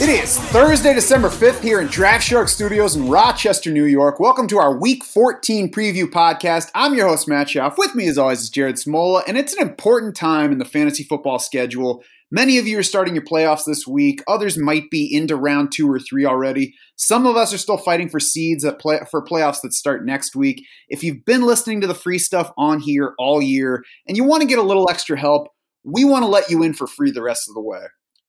It is Thursday, December 5th here in Draft Shark Studios in Rochester, New York. Welcome to our Week 14 preview podcast. I'm your host, Matt Schauf. With me, as always, is Jared Smola, and it's an important time in the fantasy football schedule. Many of you are starting your playoffs this week. Others might be into round two or three already. Some of us are still fighting for seeds play, for playoffs that start next week. If you've been listening to the free stuff on here all year and you want to get a little extra help, we want to let you in for free the rest of the way.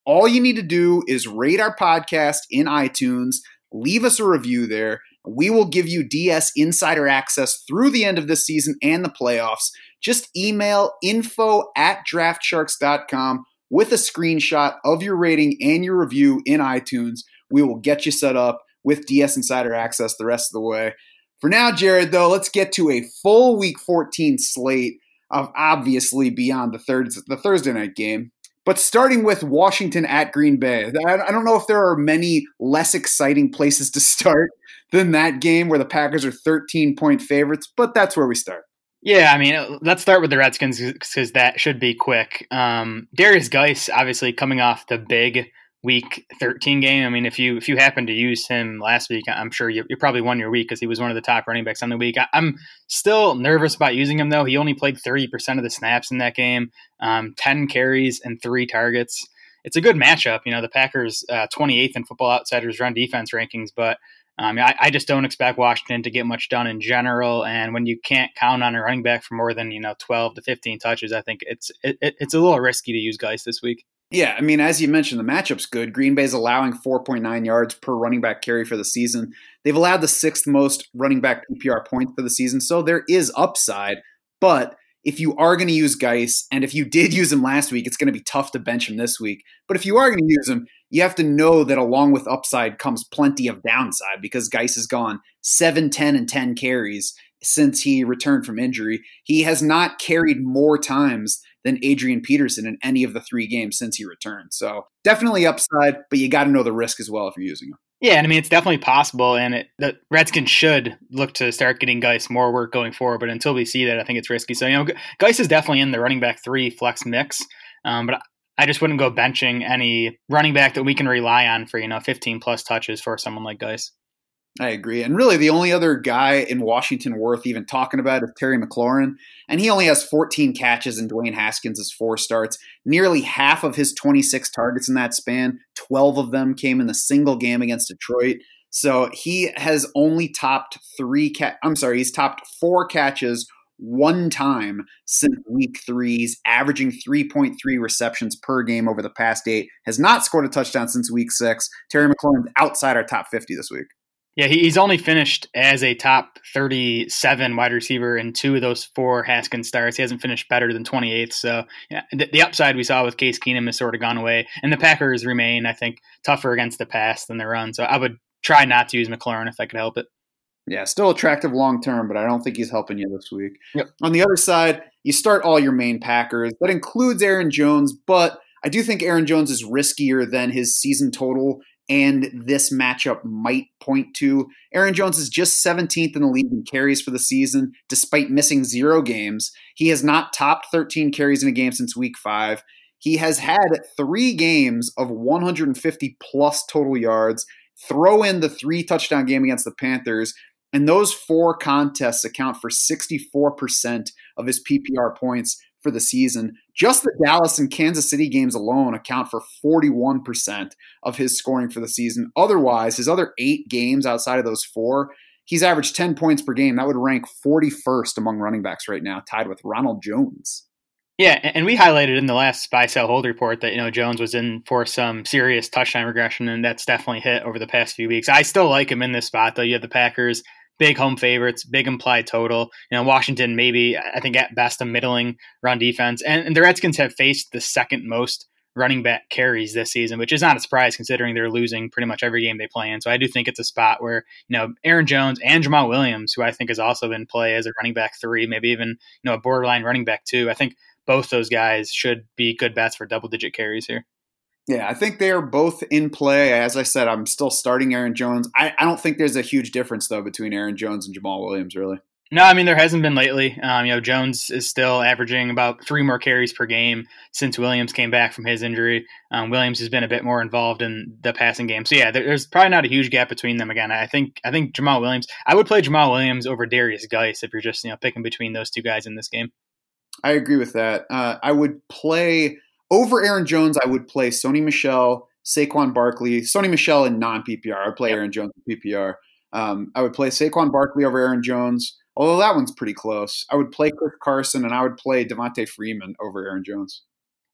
All you need to do is rate our podcast in iTunes, leave us a review there. We will give you DS insider access through the end of this season and the playoffs. Just email info at draftsharks.com with a screenshot of your rating and your review in iTunes. We will get you set up with DS insider access the rest of the way. For now, Jared, though, let's get to a full week 14 slate of obviously beyond the third the Thursday night game. But starting with Washington at Green Bay, I I don't know if there are many less exciting places to start than that game where the Packers are 13 point favorites, but that's where we start. Yeah, I mean, let's start with the Redskins because that should be quick. Um, Darius Guice, obviously coming off the big Week 13 game. I mean, if you if you happen to use him last week, I'm sure you, you probably won your week because he was one of the top running backs on the week. I, am still nervous about using him though. He only played 30% of the snaps in that game, um, 10 carries and three targets. It's a good matchup. You know, the Packers uh, 28th in Football Outsiders run defense rankings, but um, I, I, just don't expect Washington to get much done in general. And when you can't count on a running back for more than you know 12 to 15 touches, I think it's it, it's a little risky to use guys this week. Yeah, I mean, as you mentioned, the matchup's good. Green Bay's allowing 4.9 yards per running back carry for the season. They've allowed the sixth most running back PPR points for the season, so there is upside. But if you are going to use Guice, and if you did use him last week, it's going to be tough to bench him this week. But if you are going to use him, you have to know that along with upside comes plenty of downside because Guice has gone 7, 10, and 10 carries since he returned from injury. He has not carried more times than Adrian Peterson in any of the three games since he returned. So definitely upside, but you got to know the risk as well if you're using him. Yeah, and I mean it's definitely possible, and it, the Redskins should look to start getting Guice more work going forward. But until we see that, I think it's risky. So you know, Guice is definitely in the running back three flex mix, um, but I just wouldn't go benching any running back that we can rely on for you know 15 plus touches for someone like Guice. I agree. And really, the only other guy in Washington worth even talking about is Terry McLaurin. And he only has 14 catches, in Dwayne Haskins' four starts. Nearly half of his 26 targets in that span, 12 of them came in the single game against Detroit. So he has only topped three cat. I'm sorry, he's topped four catches one time since week three. He's averaging 3.3 receptions per game over the past eight. Has not scored a touchdown since week six. Terry McLaurin's outside our top 50 this week. Yeah, he's only finished as a top 37 wide receiver in two of those four Haskins starts. He hasn't finished better than 28th. So yeah, the, the, upside we saw with Case Keenum has sort of gone away. And the Packers remain, I think, tougher against the pass than the run. So I would try not to use McLaurin if I could help it. Yeah, still attractive long term, but I don't think he's helping you this week. Yep. On the other side, you start all your main Packers. That includes Aaron Jones, but I do think Aaron Jones is riskier than his season total and this matchup might point to. Aaron Jones is just 17th in the league in carries for the season, despite missing zero games. He has not topped 13 carries in a game since week five. He has had three games of 150 plus total yards. Throw in the three touchdown game against the Panthers, and those four contests account for 64% of his PPR points for the season. Just the Dallas and Kansas City games alone account for 41% of his scoring for the season. Otherwise, his other eight games outside of those four, he's averaged 10 points per game. That would rank 41st among running backs right now, tied with Ronald Jones. Yeah, and we highlighted in the last buy sell hold report that you know Jones was in for some serious touchdown regression, and that's definitely hit over the past few weeks. I still like him in this spot though. You have the Packers big home favorites, big implied total. You know, Washington maybe I think at best a middling run defense, and, and the Redskins have faced the second most running back carries this season, which is not a surprise considering they're losing pretty much every game they play in. So I do think it's a spot where you know Aaron Jones and Jamaal Williams, who I think has also been play as a running back three, maybe even you know a borderline running back two. I think both those guys should be good bets for double digit carries here. Yeah, I think they are both in play. As I said, I'm still starting Aaron Jones. I, I don't think there's a huge difference though between Aaron Jones and Jamaal Williams, really. No, I mean there hasn't been lately. Um, you know, Jones is still averaging about three more carries per game since Williams came back from his injury. Um, Williams has been a bit more involved in the passing game, so yeah, there, there's probably not a huge gap between them. Again, I think I think Jamaal Williams. I would play Jamaal Williams over Darius Guice if you're just you know picking between those two guys in this game. I agree with that. Uh, I would play over Aaron Jones. I would play Sony Michel, Saquon Barkley, Sony Michel in non PPR. I would play yep. Aaron Jones in PPR. Um, I would play Saquon Barkley over Aaron Jones. Although that one's pretty close. I would play Chris Carson and I would play Devonta Freeman over Aaron Jones.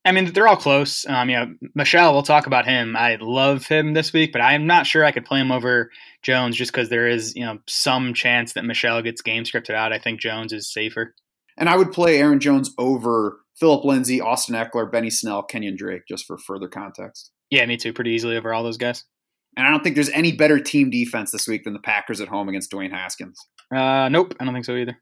I mean, they're all close. Um, you know, Michel, we'll talk about him. I love him this week, but I'm not sure I could play him over Jones just because there is, you know, some chance that Michel gets game scripted out. I think Jones is safer. And I would play Aaron Jones over Phillip Lindsay, Austin Ekeler, Benny Snell, Kenyan Drake, just for further context. Yeah, me too. Pretty easily over all those guys. And I don't think there's any better team defense this week than the Packers at home against Dwayne Haskins. Uh, nope, I don't think so either.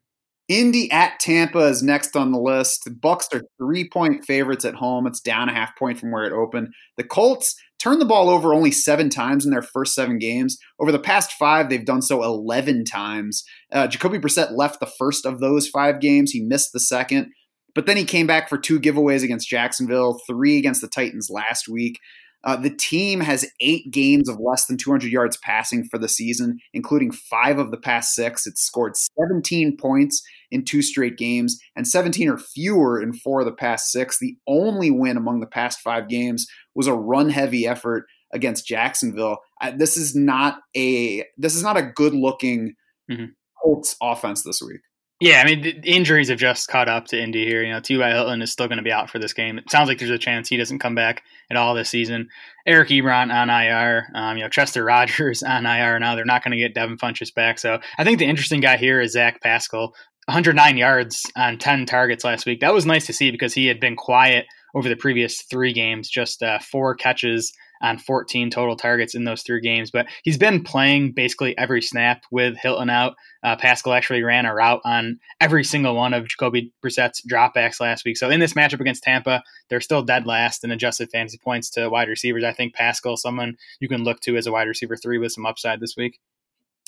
Indy at Tampa is next on the list. The Bucs are three point favorites at home. It's down a half point from where it opened. The Colts turned the ball over only seven times in their first seven games. Over the past five, they've done so 11 times. Uh, Jacoby Brissett left the first of those five games. He missed the second, but then he came back for two giveaways against Jacksonville, three against the Titans last week. Uh, the team has eight games of less than 200 yards passing for the season, including five of the past six. It's scored 17 points in two straight games and 17 or fewer in four of the past six. The only win among the past five games was a run-heavy effort against Jacksonville. Uh, this is not a this is not a good-looking mm-hmm. Colts offense this week. Yeah, I mean, injuries have just caught up to Indy here. You know, T.Y. Hilton is still going to be out for this game. It sounds like there's a chance he doesn't come back at all this season. Eric Ebron on IR. Um, you know, Chester Rogers on IR now. They're not going to get Devin Funchess back. So I think the interesting guy here is Zach Pascal. 109 yards on 10 targets last week. That was nice to see because he had been quiet over the previous three games, just uh, four catches on 14 total targets in those three games. But he's been playing basically every snap with Hilton out. Uh, Pascal actually ran a route on every single one of Jacoby Brissett's dropbacks last week. So in this matchup against Tampa, they're still dead last in adjusted fantasy points to wide receivers. I think Pascal, someone you can look to as a wide receiver three with some upside this week.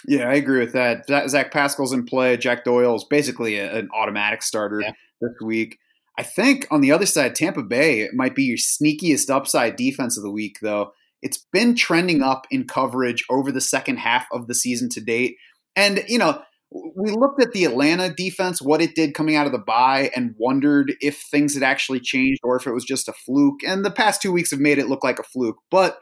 Yeah, I agree with that. Zach Pascal's in play. Jack Doyle is basically a, an automatic starter yeah. this week. I think on the other side, Tampa Bay it might be your sneakiest upside defense of the week, though. It's been trending up in coverage over the second half of the season to date. And, you know, we looked at the Atlanta defense, what it did coming out of the bye, and wondered if things had actually changed or if it was just a fluke. And the past two weeks have made it look like a fluke. But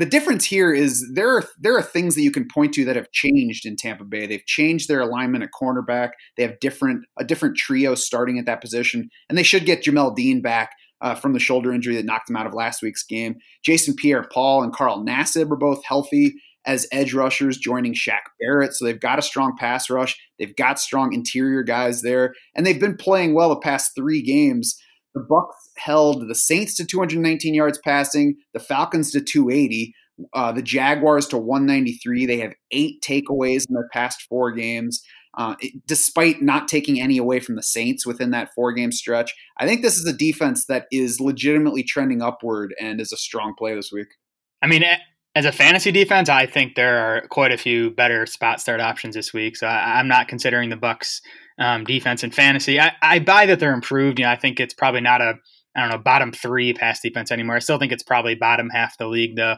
the difference here is there are there are things that you can point to that have changed in Tampa Bay. They've changed their alignment at cornerback. They have different a different trio starting at that position, and they should get Jamel Dean back uh, from the shoulder injury that knocked him out of last week's game. Jason Pierre-Paul and Carl Nassib are both healthy as edge rushers, joining Shaq Barrett. So they've got a strong pass rush. They've got strong interior guys there, and they've been playing well the past three games. The Bucs held the Saints to 219 yards passing, the Falcons to 280, uh, the Jaguars to 193. They have eight takeaways in their past four games. Uh, it, despite not taking any away from the Saints within that four game stretch, I think this is a defense that is legitimately trending upward and is a strong play this week. I mean, as a fantasy defense, I think there are quite a few better spot start options this week. So I, am not considering the Bucs um, defense in fantasy. I, I buy that they're improved. You know, I think it's probably not a I don't know bottom three pass defense anymore. I still think it's probably bottom half the league though.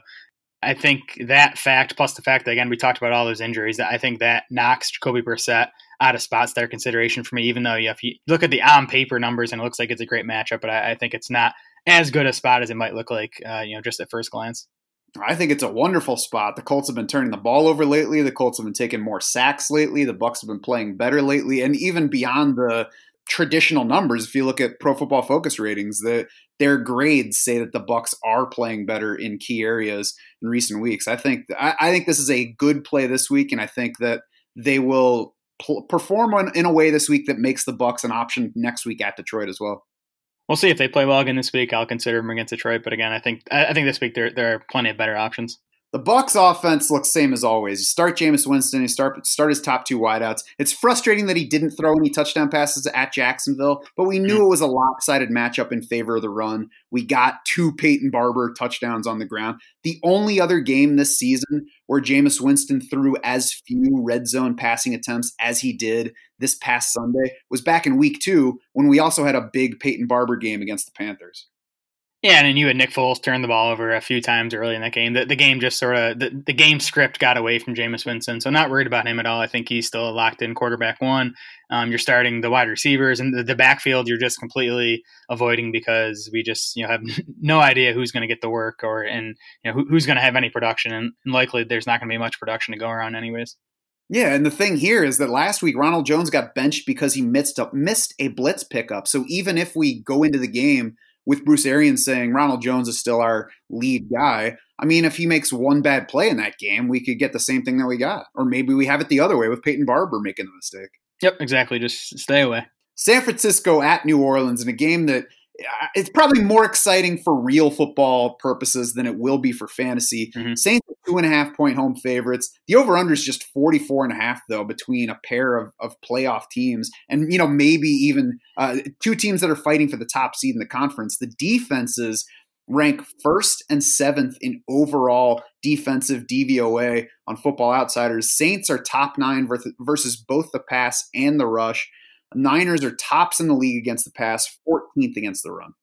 I think that fact plus the fact that again we talked about all those injuries, I think that knocks Jacoby Brissett out of spots start consideration for me. Even though you know, if you look at the on paper numbers and it looks like it's a great matchup, but I, I think it's not as good a spot as it might look like, uh, you know, just at first glance. I think it's a wonderful spot. The Colts have been turning the ball over lately. The Colts have been taking more sacks lately. The Bucs have been playing better lately, and even beyond the traditional numbers, if you look at Pro Football Focus ratings, that their grades say that the Bucs are playing better in key areas in recent weeks. I think I, I think this is a good play this week, and I think that they will pl- perform on, in a way this week that makes the Bucs an option next week at Detroit as well we'll see if they play well again this week. I'll consider them against Detroit, but again, I think I think this week there there are plenty of better options. The Bucs offense looks same as always. You start Jameis Winston, you start start his top two wideouts. It's frustrating that he didn't throw any touchdown passes at Jacksonville, but we knew mm. it was a lopsided matchup in favor of the run. We got two Peyton Barber touchdowns on the ground. The only other game this season where Jameis Winston threw as few red zone passing attempts as he did this past Sunday was back in week two when we also had a big Peyton Barber game against the Panthers. Yeah, and then you had Nick Foles turn the ball over a few times early in that game. The, the game just sort of the, the game script got away from Jameis Winston, so not worried about him at all. I think he's still locked in quarterback one. Um, you're starting the wide receivers and the, the, backfield. You're just completely avoiding because we just you know have no idea who's going to get the work or and you know who, who's going to have any production, and, and likely there's not going to be much production to go around anyways. Yeah, and the thing here is that last week Ronald Jones got benched because he missed a, missed a blitz pickup. So even if we go into the game with Bruce Arians saying Ronald Jones is still our lead guy. I mean, if he makes one bad play in that game, we could get the same thing that we got. Or maybe we have it the other way with Peyton Barber making the mistake. Yep, exactly. Just stay away. San Francisco at New Orleans in a game that it's probably more exciting for real football purposes than it will be for fantasy. Mm-hmm. Saints are two and a half point home favorites. The over under is just 44 and a half, though, between a pair of, of playoff teams and, you know, maybe even uh, two teams that are fighting for the top seed in the conference. The defenses rank first and seventh in overall defensive DVOA on Football Outsiders. Saints are top nine versus both the pass and the rush. Niners are tops in the league against the pass, 14th against the run.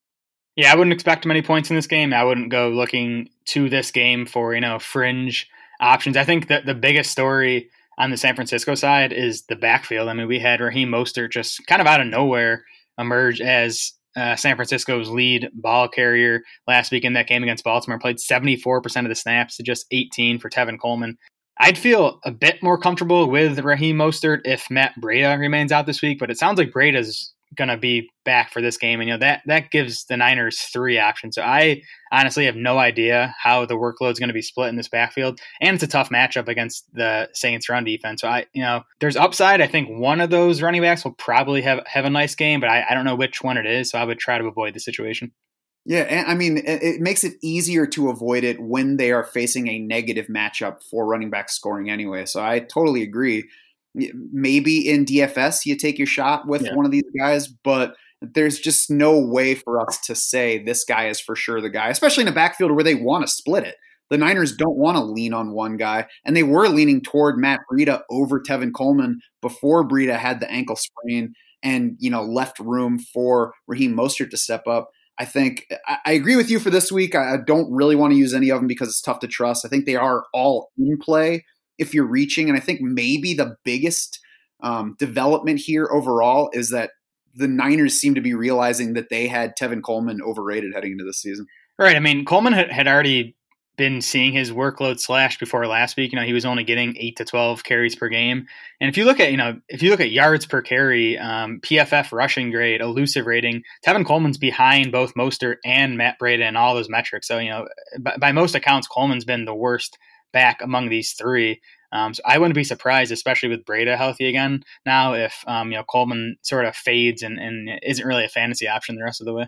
Yeah, I wouldn't expect many points in this game. I wouldn't go looking to this game for, you know, fringe options. I think that the biggest story on the San Francisco side is the backfield. I mean, we had Raheem Mostert just kind of out of nowhere emerge as uh, San Francisco's lead ball carrier last week in that game against Baltimore. Played 74% of the snaps to just 18 for Tevin Coleman. I'd feel a bit more comfortable with Raheem Mostert if Matt Breida remains out this week, but it sounds like Breida's going to be back for this game, and you know that that gives the Niners three options. So I honestly have no idea how the workload is going to be split in this backfield, and it's a tough matchup against the Saints run defense. So I, you know, there's upside. I think one of those running backs will probably have have a nice game, but I, I don't know which one it is. So I would try to avoid the situation. Yeah, and I mean, it, makes it easier to avoid it when they are facing a negative matchup for running back scoring anyway. So I totally agree. Maybe in DFS you take your shot with yeah. one of these guys, but there's just no way for us to say this guy is for sure the guy, especially in a backfield where they want to split it. The Niners don't want to lean on one guy, and they were leaning toward Matt Breida over Tevin Coleman before Breida had the ankle sprain and you know left room for Raheem Mostert to step up. I think I, agree with you for this week. I, don't really want to use any of them because it's tough to trust. I think they are all in play if you're reaching. And I think maybe the biggest um, development here overall is that the Niners seem to be realizing that they had Tevin Coleman overrated heading into this season. Right. I mean, Coleman had already been seeing his workload slash before last week. You know, he was only getting eight to twelve carries per game. And if you look at you know if you look at yards per carry, um, PFF rushing grade, elusive rating, Tevin Coleman's behind both Mostert and Matt Breida in all those metrics. So you know, by, by most accounts, Coleman's been the worst back among these three. Um, so I wouldn't be surprised, especially with Breida healthy again now, if um, you know Coleman sort of fades and, and isn't really a fantasy option the rest of the way.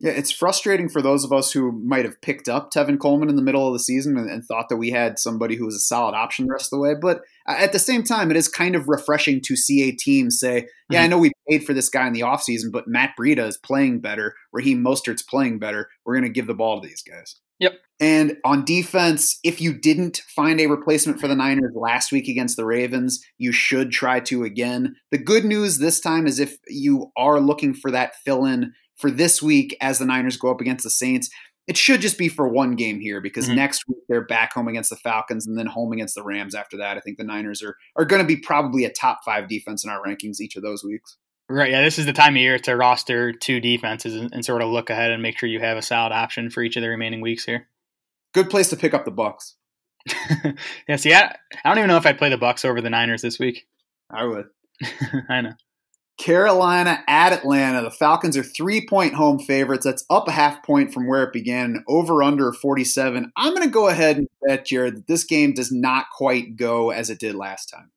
Yeah, it's frustrating for those of us who might have picked up Tevin Coleman in the middle of the season and, and, thought that we had somebody who was a solid option the rest of the way. But at the same time, it is kind of refreshing to see a team say, yeah, mm-hmm. I know we paid for this guy in the offseason, but Matt Breida is playing better. Raheem Mostert's playing better. We're going to give the ball to these guys. Yep. And on defense, if you didn't find a replacement for the Niners last week against the Ravens, you should try to again. The good news this time is if you are looking for that fill in for this week as the Niners go up against the Saints. It should just be for one game here because mm-hmm. next week they're back home against the Falcons and then home against the Rams after that. I think the Niners are are going to be probably a top five defense in our rankings each of those weeks. Right. Yeah. This is the time of year to roster two defenses and, and sort of look ahead and make sure you have a solid option for each of the remaining weeks here. Good place to pick up the Bucs. yeah. See, I, I don't even know if I'd play the Bucs over the Niners this week. I would. I know. Carolina at Atlanta. The Falcons are three point home favorites. That's up a half point from where it began, over under 47. I'm going to go ahead and bet, Jared, that this game does not quite go as it did last time.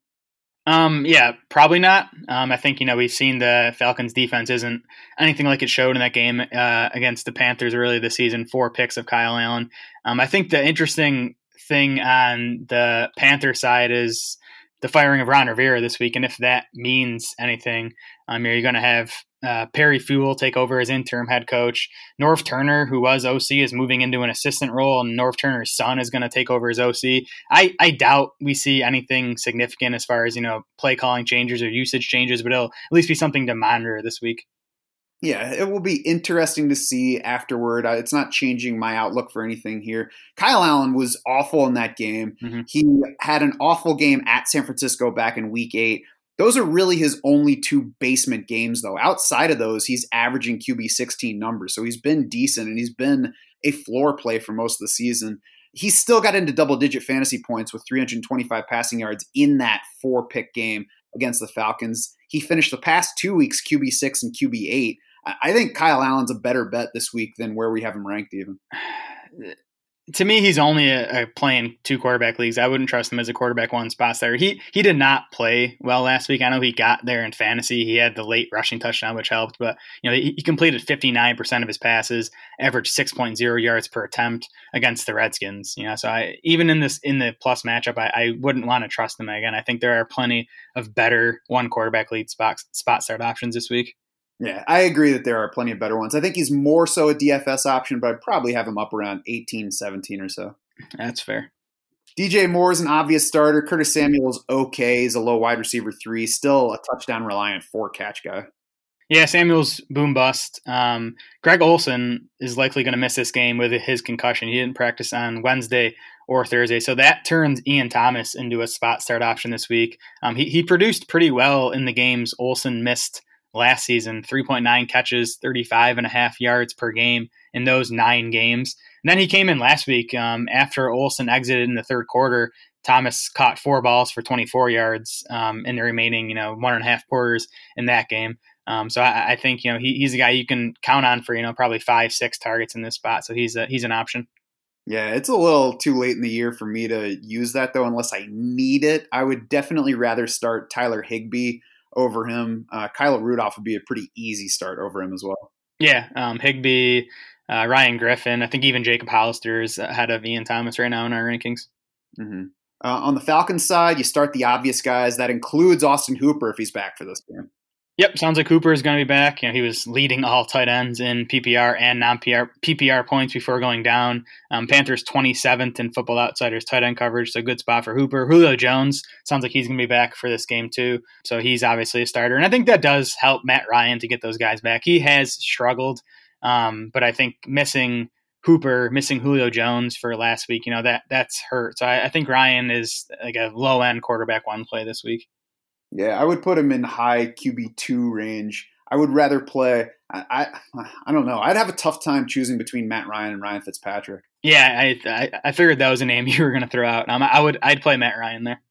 Um, yeah, probably not. Um, I think you know we've seen the Falcons' defense isn't anything like it showed in that game uh, against the Panthers early this season. Four picks of Kyle Allen. Um, I think the interesting thing on the Panther side is the firing of Ron Rivera this week, and if that means anything, um, you're going to have uh, Perry Fewell take over as interim head coach. Norv Turner, who was OC, is moving into an assistant role, and Norv Turner's son is going to take over as OC. I, I doubt we see anything significant as far as you know play calling changes or usage changes, but it'll at least be something to monitor this week. Yeah, it will be interesting to see afterward. It's not changing my outlook for anything here. Kyle Allen was awful in that game. Mm-hmm. He had an awful game at San Francisco back in week eight. Those are really his only two basement games, though. Outside of those, he's averaging QB 16 numbers. So he's been decent and he's been a floor play for most of the season. He still got into double digit fantasy points with 325 passing yards in that four pick game against the Falcons. He finished the past two weeks QB 6 and QB 8. I think Kyle Allen's a better bet this week than where we have him ranked, even. to me, he's only a, a playing two quarterback leagues. I wouldn't trust him as a quarterback one spot there. He he did not play well last week. I know he got there in fantasy. He had the late rushing touchdown, which helped, but you know he, he completed fifty nine percent of his passes, averaged six point zero yards per attempt against the Redskins. You know, so I even in this in the plus matchup, I, I wouldn't want to trust him again. I think there are plenty of better one quarterback lead spot spot start options this week. Yeah, I agree that there are plenty of better ones. I think he's more so a DFS option, but I'd probably have him up around 18, 17 or so. That's fair. DJ Moore is an obvious starter. Curtis Samuel's okay. He's a low wide receiver three, still a touchdown reliant four catch guy. Yeah, Samuel's boom bust. Um, Greg Olsen is likely going to miss this game with his concussion. He didn't practice on Wednesday or Thursday, so that turns Ian Thomas into a spot start option this week. Um, he, he produced pretty well in the games Olsen missed last season 3.9 catches, 35 and a half yards per game in those nine games. And then he came in last week um, after Olsen exited in the third quarter. Thomas caught four balls for 24 yards um, in the remaining, you know, one and a half quarters in that game. Um, so I, I, think you know he, he's a guy you can count on for you know probably five six targets in this spot. So he's a, he's an option. Yeah, it's a little too late in the year for me to use that though, unless I need it. I would definitely rather start Tyler Higbee over him. Uh, Kyle Rudolph would be a pretty easy start over him as well. Yeah, um, Higbee, uh, Ryan Griffin. I think even Jacob Hollister is ahead of Ian Thomas right now in our rankings. Mm-hmm. Uh, on the Falcons side, you start the obvious guys. That includes Austin Hooper if he's back for this game. Yep, sounds like Hooper is going to be back. You know, he was leading all tight ends in PPR and non-PPR PPR points before going down. Um, Panthers 27th in Football Outsiders tight end coverage, so good spot for Hooper. Julio Jones sounds like he's going to be back for this game too, so he's obviously a starter, and I think that does help Matt Ryan to get those guys back. He has struggled, um, but I think missing Hooper, missing Julio Jones for last week, you know that that's hurt. So I, I think Ryan is like a low end quarterback one play this week. Yeah, I would put him in high QB two range. I would rather play. I, I, I don't know. I'd have a tough time choosing between Matt Ryan and Ryan Fitzpatrick. Yeah, I I, I figured that was a name you were going to throw out. Um, I would I'd play Matt Ryan there.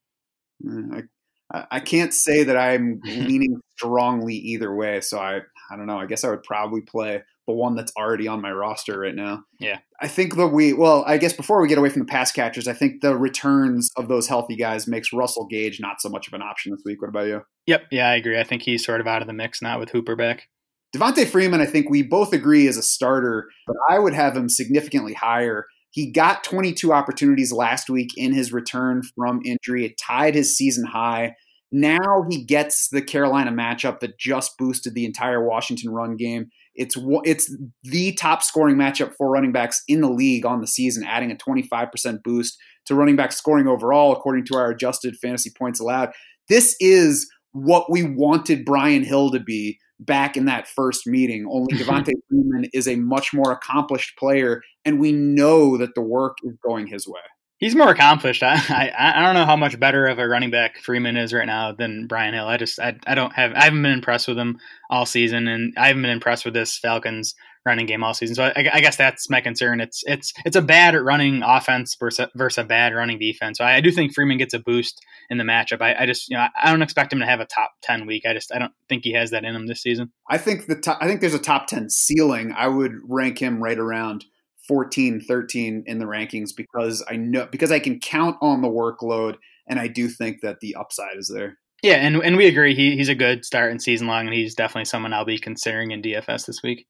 Mm, I, I can't say that I'm leaning strongly either way. So I I don't know. I guess I would probably play the one that's already on my roster right now. Yeah. I think that we, well, I guess before we get away from the pass catchers, I think the returns of those healthy guys makes Russell Gage not so much of an option this week. What about you? Yep. Yeah, I agree. I think he's sort of out of the mix now with Hooper back. Devonta Freeman, I think we both agree is a starter, but I would have him significantly higher. He got 22 opportunities last week in his return from injury. It tied his season high. Now he gets the Carolina matchup that just boosted the entire Washington run game. It's it's the top scoring matchup for running backs in the league on the season, adding a 25% boost to running back scoring overall, according to our adjusted fantasy points allowed. This is what we wanted Brian Hill to be back in that first meeting. Only Devonta Freeman is a much more accomplished player, and we know that the work is going his way. He's more accomplished. I, I, I don't know how much better of a running back Freeman is right now than Brian Hill. I just I, I don't have I haven't been impressed with him all season, and I haven't been impressed with this Falcons running game all season. So I, I guess that's my concern. It's it's it's a bad running offense versus, versus a bad running defense. So I, I do think Freeman gets a boost in the matchup. I, I, just you know I don't expect him to have a top ten week. I just I don't think he has that in him this season. I think the top, I think there's a top ten ceiling. I would rank him right around 14, 13 in the rankings because I know because I can count on the workload and I do think that the upside is there. Yeah, and and we agree he, he's a good start in season long and he's definitely someone I'll be considering in DFS this week.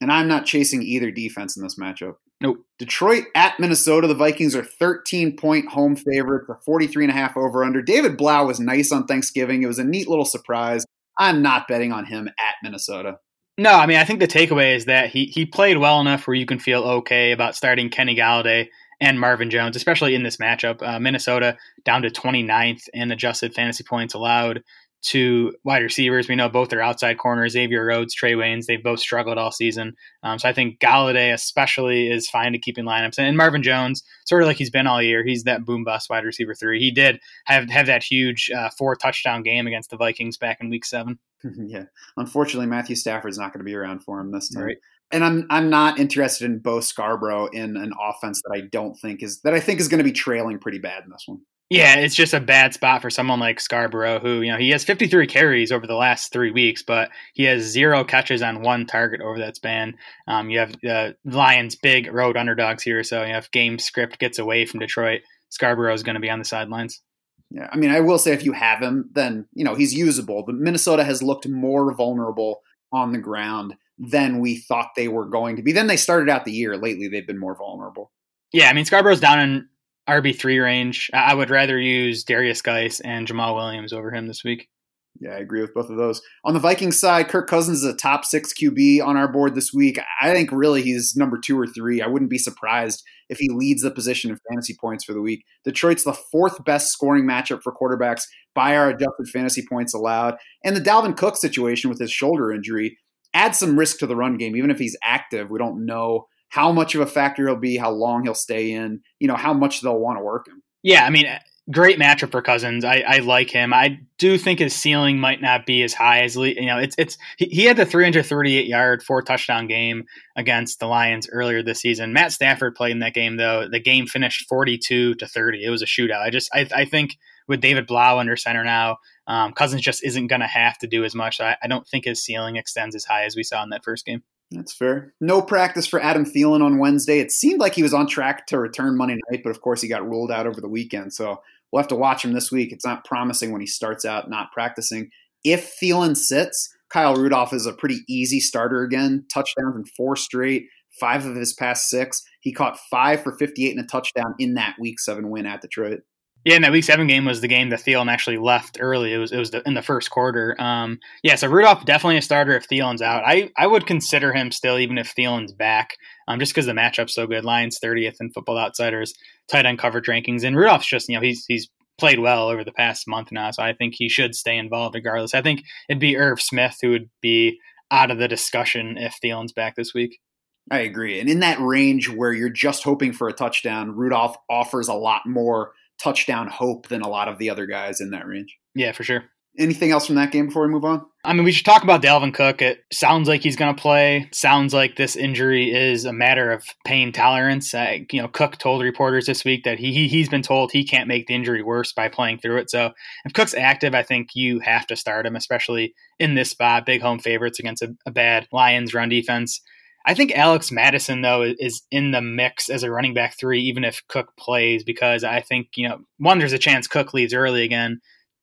And I'm not chasing either defense in this matchup. Nope. Detroit at Minnesota. The Vikings are 13 point home favorites, a 43 and a half over under. David Blough was nice on Thanksgiving. It was a neat little surprise. I'm not betting on him at Minnesota. No, I mean I think the takeaway is that he he played well enough where you can feel okay about starting Kenny Golladay and Marvin Jones, especially in this matchup. Uh, Minnesota down to 29th in adjusted fantasy points allowed to wide receivers. We know both are outside corners, Xavier Rhodes, Trae Waynes. They've both struggled all season. Um, so I think Golladay especially is fine to keep in lineups. And Marvin Jones, sort of like he's been all year, he's that boom bust wide receiver three. He did have, have that huge uh, four touchdown game against the Vikings back in week seven. yeah. Unfortunately, Matthew Stafford's not going to be around for him this time. Right. And I'm I'm not interested in Bo Scarborough in an offense that I don't think is that I think is going to be trailing pretty bad in this one. Yeah, it's just a bad spot for someone like Scarborough, who, you know, he has 53 carries over the last three weeks, but he has zero catches on one target over that span. Um, you have the Lions' big road underdogs here, so you know, if game script gets away from Detroit, Scarborough is going to be on the sidelines. Yeah, I mean, I will say if you have him, then, you know, he's usable, but Minnesota has looked more vulnerable on the ground than we thought they were going to be. Then they started out the year. Lately, they've been more vulnerable. Yeah, I mean, Scarborough's down in RB3 range. I would rather use Darius Guice and Jamaal Williams over him this week. Yeah, I agree with both of those. On the Vikings side, Kirk Cousins is a top six QB on our board this week. I think really he's number two or three. I wouldn't be surprised if he leads the position in fantasy points for the week. Detroit's the fourth best scoring matchup for quarterbacks by our adjusted fantasy points allowed. And the Dalvin Cook situation with his shoulder injury adds some risk to the run game. Even if he's active, we don't know how much of a factor he'll be, how long he'll stay in, you know, how much they'll want to work him. Yeah, I mean, great matchup for Cousins. I, I like him. I do think his ceiling might not be as high as you know. It's it's he, he had the 338 yard four touchdown game against the Lions earlier this season. Matt Stafford played in that game though. The game finished 42 to 30. It was a shootout. I just I, I think with David Blough under center now, um, Cousins just isn't going to have to do as much. I, I don't think his ceiling extends as high as we saw in that first game. That's fair. No practice for Adam Thielen on Wednesday. It seemed like he was on track to return Monday night, but of course he got ruled out over the weekend. So we'll have to watch him this week. It's not promising when he starts out not practicing. If Thielen sits, Kyle Rudolph is a pretty easy starter again. Touchdowns in four straight, five of his past six. He caught five for 58 and a touchdown in that week seven win at Detroit. Yeah, and that week seven game was the game that Thielen actually left early. It was it was the, in the first quarter. Um, yeah, so Rudolph definitely a starter if Thielen's out. I, I would consider him still even if Thielen's back, um, just because the matchup's so good. Lions thirtieth in Football Outsiders tight end coverage rankings, and Rudolph's just you know he's he's played well over the past month now, so I think he should stay involved regardless. I think it'd be Irv Smith who would be out of the discussion if Thielen's back this week. I agree, and in that range where you're just hoping for a touchdown, Rudolph offers a lot more touchdown hope than a lot of the other guys in that range. Yeah, for sure. Anything else from that game before we move on? I mean, we should talk about Dalvin Cook. It sounds like he's going to play. Sounds like this injury is a matter of pain tolerance. Uh, you know, Cook told reporters this week that he, he he's been told he can't make the injury worse by playing through it. So if Cook's active, I think you have to start him, especially in this spot. Big home favorites against a, a bad Lions run defense. I think Alex Mattison though is in the mix as a running back three, even if Cook plays, because I think you know one, there's a chance Cook leaves early again.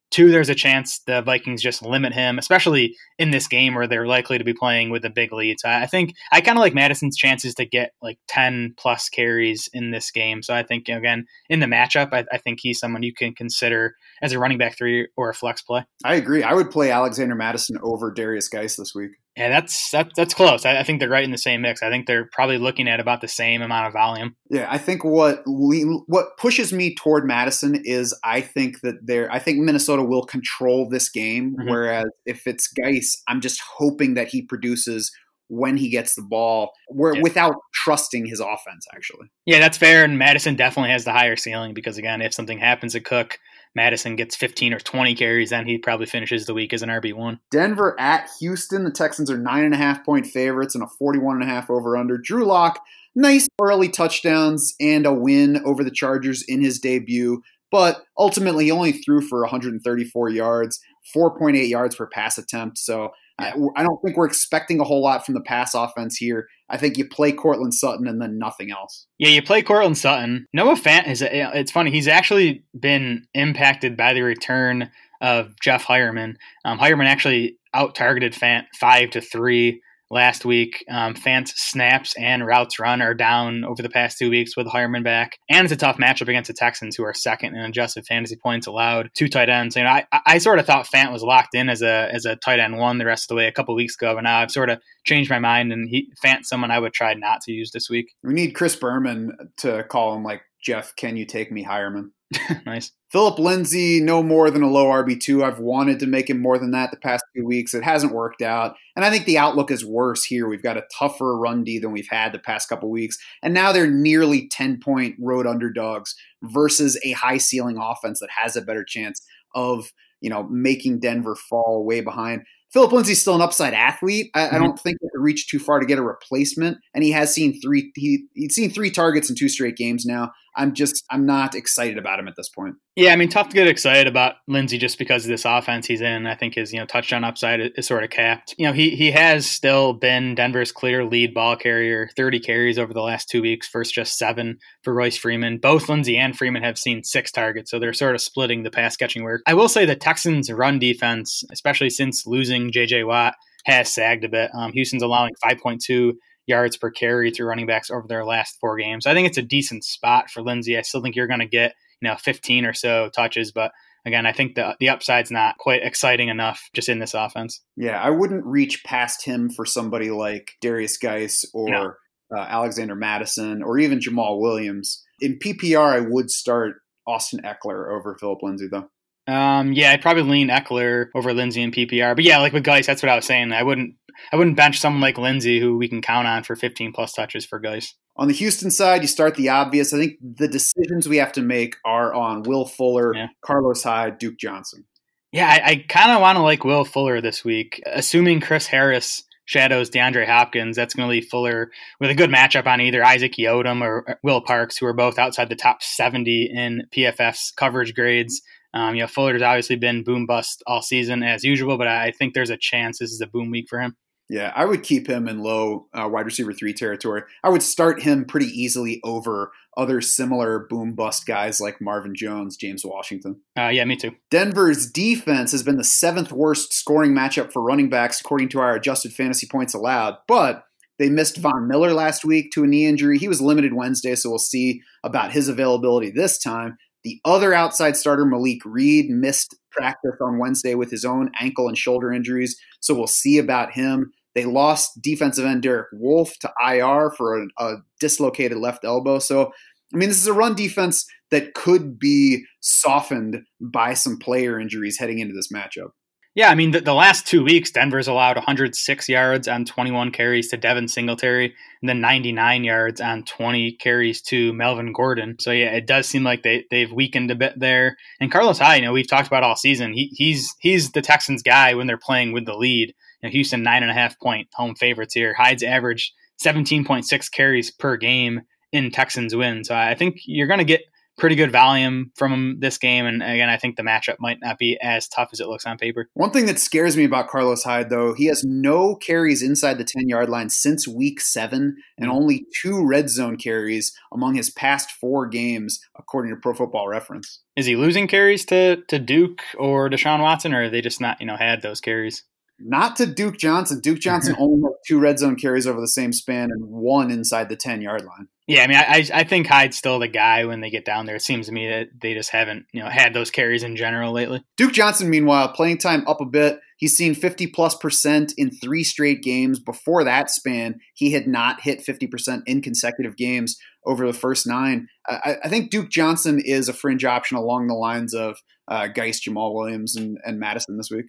Two, there's a chance the Vikings just limit him, especially in this game where they're likely to be playing with a big lead. So I think I kind of like Mattison's chances to get like 10 plus carries in this game. So I think, again, in the matchup, I, I think he's someone you can consider as a running back three or a flex play. I agree. I would play Alexander Mattison over Darius Guice this week. Yeah, that's that, that's close. I, I, think they're right in the same mix. I think they're probably looking at about the same amount of volume. Yeah, I think what what pushes me toward Mattison is I think that they're I think Minnesota will control this game, mm-hmm. whereas if it's Guice, I'm just hoping that he produces when he gets the ball where yeah. without trusting his offense actually. Yeah, that's fair and Mattison definitely has the higher ceiling because again, if something happens to Cook, Mattison gets 15 or 20 carries, then he probably finishes the week as an RB1. Denver at Houston. The Texans are nine and a half point favorites and a 41 and a half over under. Drew Lock, nice early touchdowns and a win over the Chargers in his debut, but ultimately he only threw for 134 yards, 4.8 yards per pass attempt. So I, don't think we're expecting a whole lot from the pass offense here. I think you play Courtland Sutton and then nothing else. Yeah, you play Courtland Sutton. Noah Fant is. It's funny. He's actually been impacted by the return of Jeff Heuerman. Um, Heuerman actually out targeted Fant five to three last week. Um, Fant's snaps and routes run are down over the past two weeks with Heuerman back, and it's a tough matchup against the Texans, who are second in adjusted fantasy points allowed. Two tight ends. You know, I, I sort of thought Fant was locked in as a as a tight end one the rest of the way a couple weeks ago, but now I've sort of changed my mind, and he Fant's someone I would try not to use this week. We need Chris Berman to call him like Jeff. Can you take me, Hireman? nice. Phillip Lindsay, no more than a low RB2. I've wanted to make him more than that the past few weeks. It hasn't worked out. And I think the outlook is worse here. We've got a tougher run D than we've had the past couple weeks. And now they're nearly 10 point road underdogs versus a high ceiling offense that has a better chance of, you know, making Denver fall way behind. Phillip Lindsay's still an upside athlete. I, mm-hmm. I don't think he could reach too far to get a replacement. And he has seen three he, he's seen three targets in two straight games now. I'm just I'm not excited about him at this point. Yeah, I mean, tough to get excited about Lindsay just because of this offense he's in. I think his you know touchdown upside is, sort of capped. You know, he he has still been Denver's clear lead ball carrier, 30 carries over the last two weeks, first just seven for Royce Freeman. Both Lindsay and Freeman have seen six targets, so they're sort of splitting the pass catching work. I will say the Texans' run defense, especially since losing J.J. Watt, has sagged a bit. Um, Houston's allowing 5.2 yards per carry through running backs over their last four games. I think it's a decent spot for Lindsay. I still think you're going to get you know 15 or so touches, but again, I think the the upside's not quite exciting enough just in this offense. Yeah, I wouldn't reach past him for somebody like Darius Guice or no. uh, Alexander Mattison or even Jamaal Williams. In PPR, I would start Austin Ekeler over Phillip Lindsay though. Um, yeah, I'd probably lean Ekeler over Lindsay in PPR. But yeah, like with Guice, that's what I was saying. I wouldn't I wouldn't bench someone like Lindsay who we can count on for 15 plus touches for Guice. On the Houston side, you start the obvious. I think the decisions we have to make are on Will Fuller, yeah. Carlos Hyde, Duke Johnson. Yeah, I, I kind of want to like Will Fuller this week, assuming Chris Harris shadows DeAndre Hopkins. That's going to leave Fuller with a good matchup on either Isaac Yiadom or Will Parks, who are both outside the top 70 in PFF's coverage grades. Um, you know, Fuller's obviously been boom bust all season as usual, but I think there's a chance this is a boom week for him. Yeah, I would keep him in low uh, wide receiver three territory. I would start him pretty easily over other similar boom bust guys like Marvin Jones, James Washington. Uh, yeah, me too. Denver's defense has been the seventh worst scoring matchup for running backs according to our adjusted fantasy points allowed, but they missed Von Miller last week to a knee injury. He was limited Wednesday, so we'll see about his availability this time. The other outside starter, Malik Reed, missed practice on Wednesday with his own ankle and shoulder injuries, so we'll see about him. They lost defensive end Derek Wolfe to IR for a, a dislocated left elbow. So, I mean, this is a run defense that could be softened by some player injuries heading into this matchup. Yeah, I mean, the, the, last two weeks, Denver's allowed 106 yards on 21 carries to Devin Singletary, and then 99 yards on 20 carries to Melvin Gordon. So yeah, it does seem like they they've weakened a bit there. And Carlos Hyde, you know, we've talked about all season. He, he's he's the Texans guy when they're playing with the lead. You know, Houston nine and a half point home favorites here. Hyde's averaged 17.6 carries per game in Texans win. So I think you're going to get pretty good volume from this game. And again, I think the matchup might not be as tough as it looks on paper. One thing that scares me about Carlos Hyde, though, he has no carries inside the 10 yard line since week seven and hmm. only two red zone carries among his past four games, according to Pro Football Reference. Is he losing carries to, to Duke or Deshaun Watson, or are they just not, you know, had those carries? Not to Duke Johnson. Duke Johnson only had two red zone carries over the same span and one inside the 10 yard line. Yeah, I mean, I, I think Hyde's still the guy when they get down there. It seems to me that they just haven't, you know, had those carries in general lately. Duke Johnson, meanwhile, playing time up a bit. He's seen 50 plus percent in three straight games. Before that span, he had not hit 50% in consecutive games over the first nine. I, I think Duke Johnson is a fringe option along the lines of uh, Guice, Jamaal Williams, and, and Mattison this week.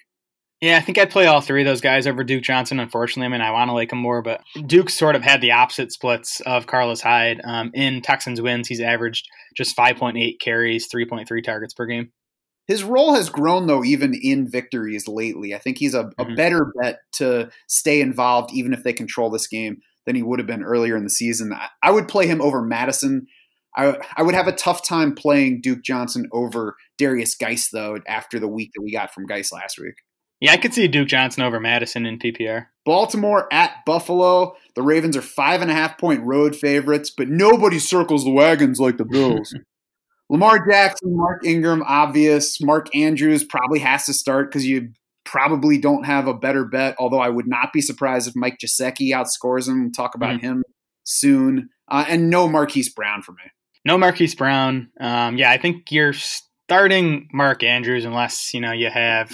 Yeah, I think I'd play all three of those guys over Duke Johnson. Unfortunately, I mean, I want to like him more, but Duke sort of had the opposite splits of Carlos Hyde. Um, in Texans wins, he's averaged just 5.8 carries, 3.3 targets per game. His role has grown though, even in victories lately. I think he's a, a mm-hmm. better bet to stay involved, even if they control this game, than he would have been earlier in the season. I, I would play him over Mattison. I, I would have a tough time playing Duke Johnson over Darius Guice though after the week that we got from Guice last week. Yeah, I could see Duke Johnson over Mattison in PPR. Baltimore at Buffalo. The Ravens are five and a half point road favorites, but nobody circles the wagons like the Bills. Lamar Jackson, Mark Ingram, obvious. Mark Andrews probably has to start because you probably don't have a better bet, although I would not be surprised if Mike Gesicki outscores him. We'll talk about mm-hmm. him soon. Uh, and no Marquise Brown for me. No Marquise Brown. Um, yeah, I think you're starting Mark Andrews unless you know you have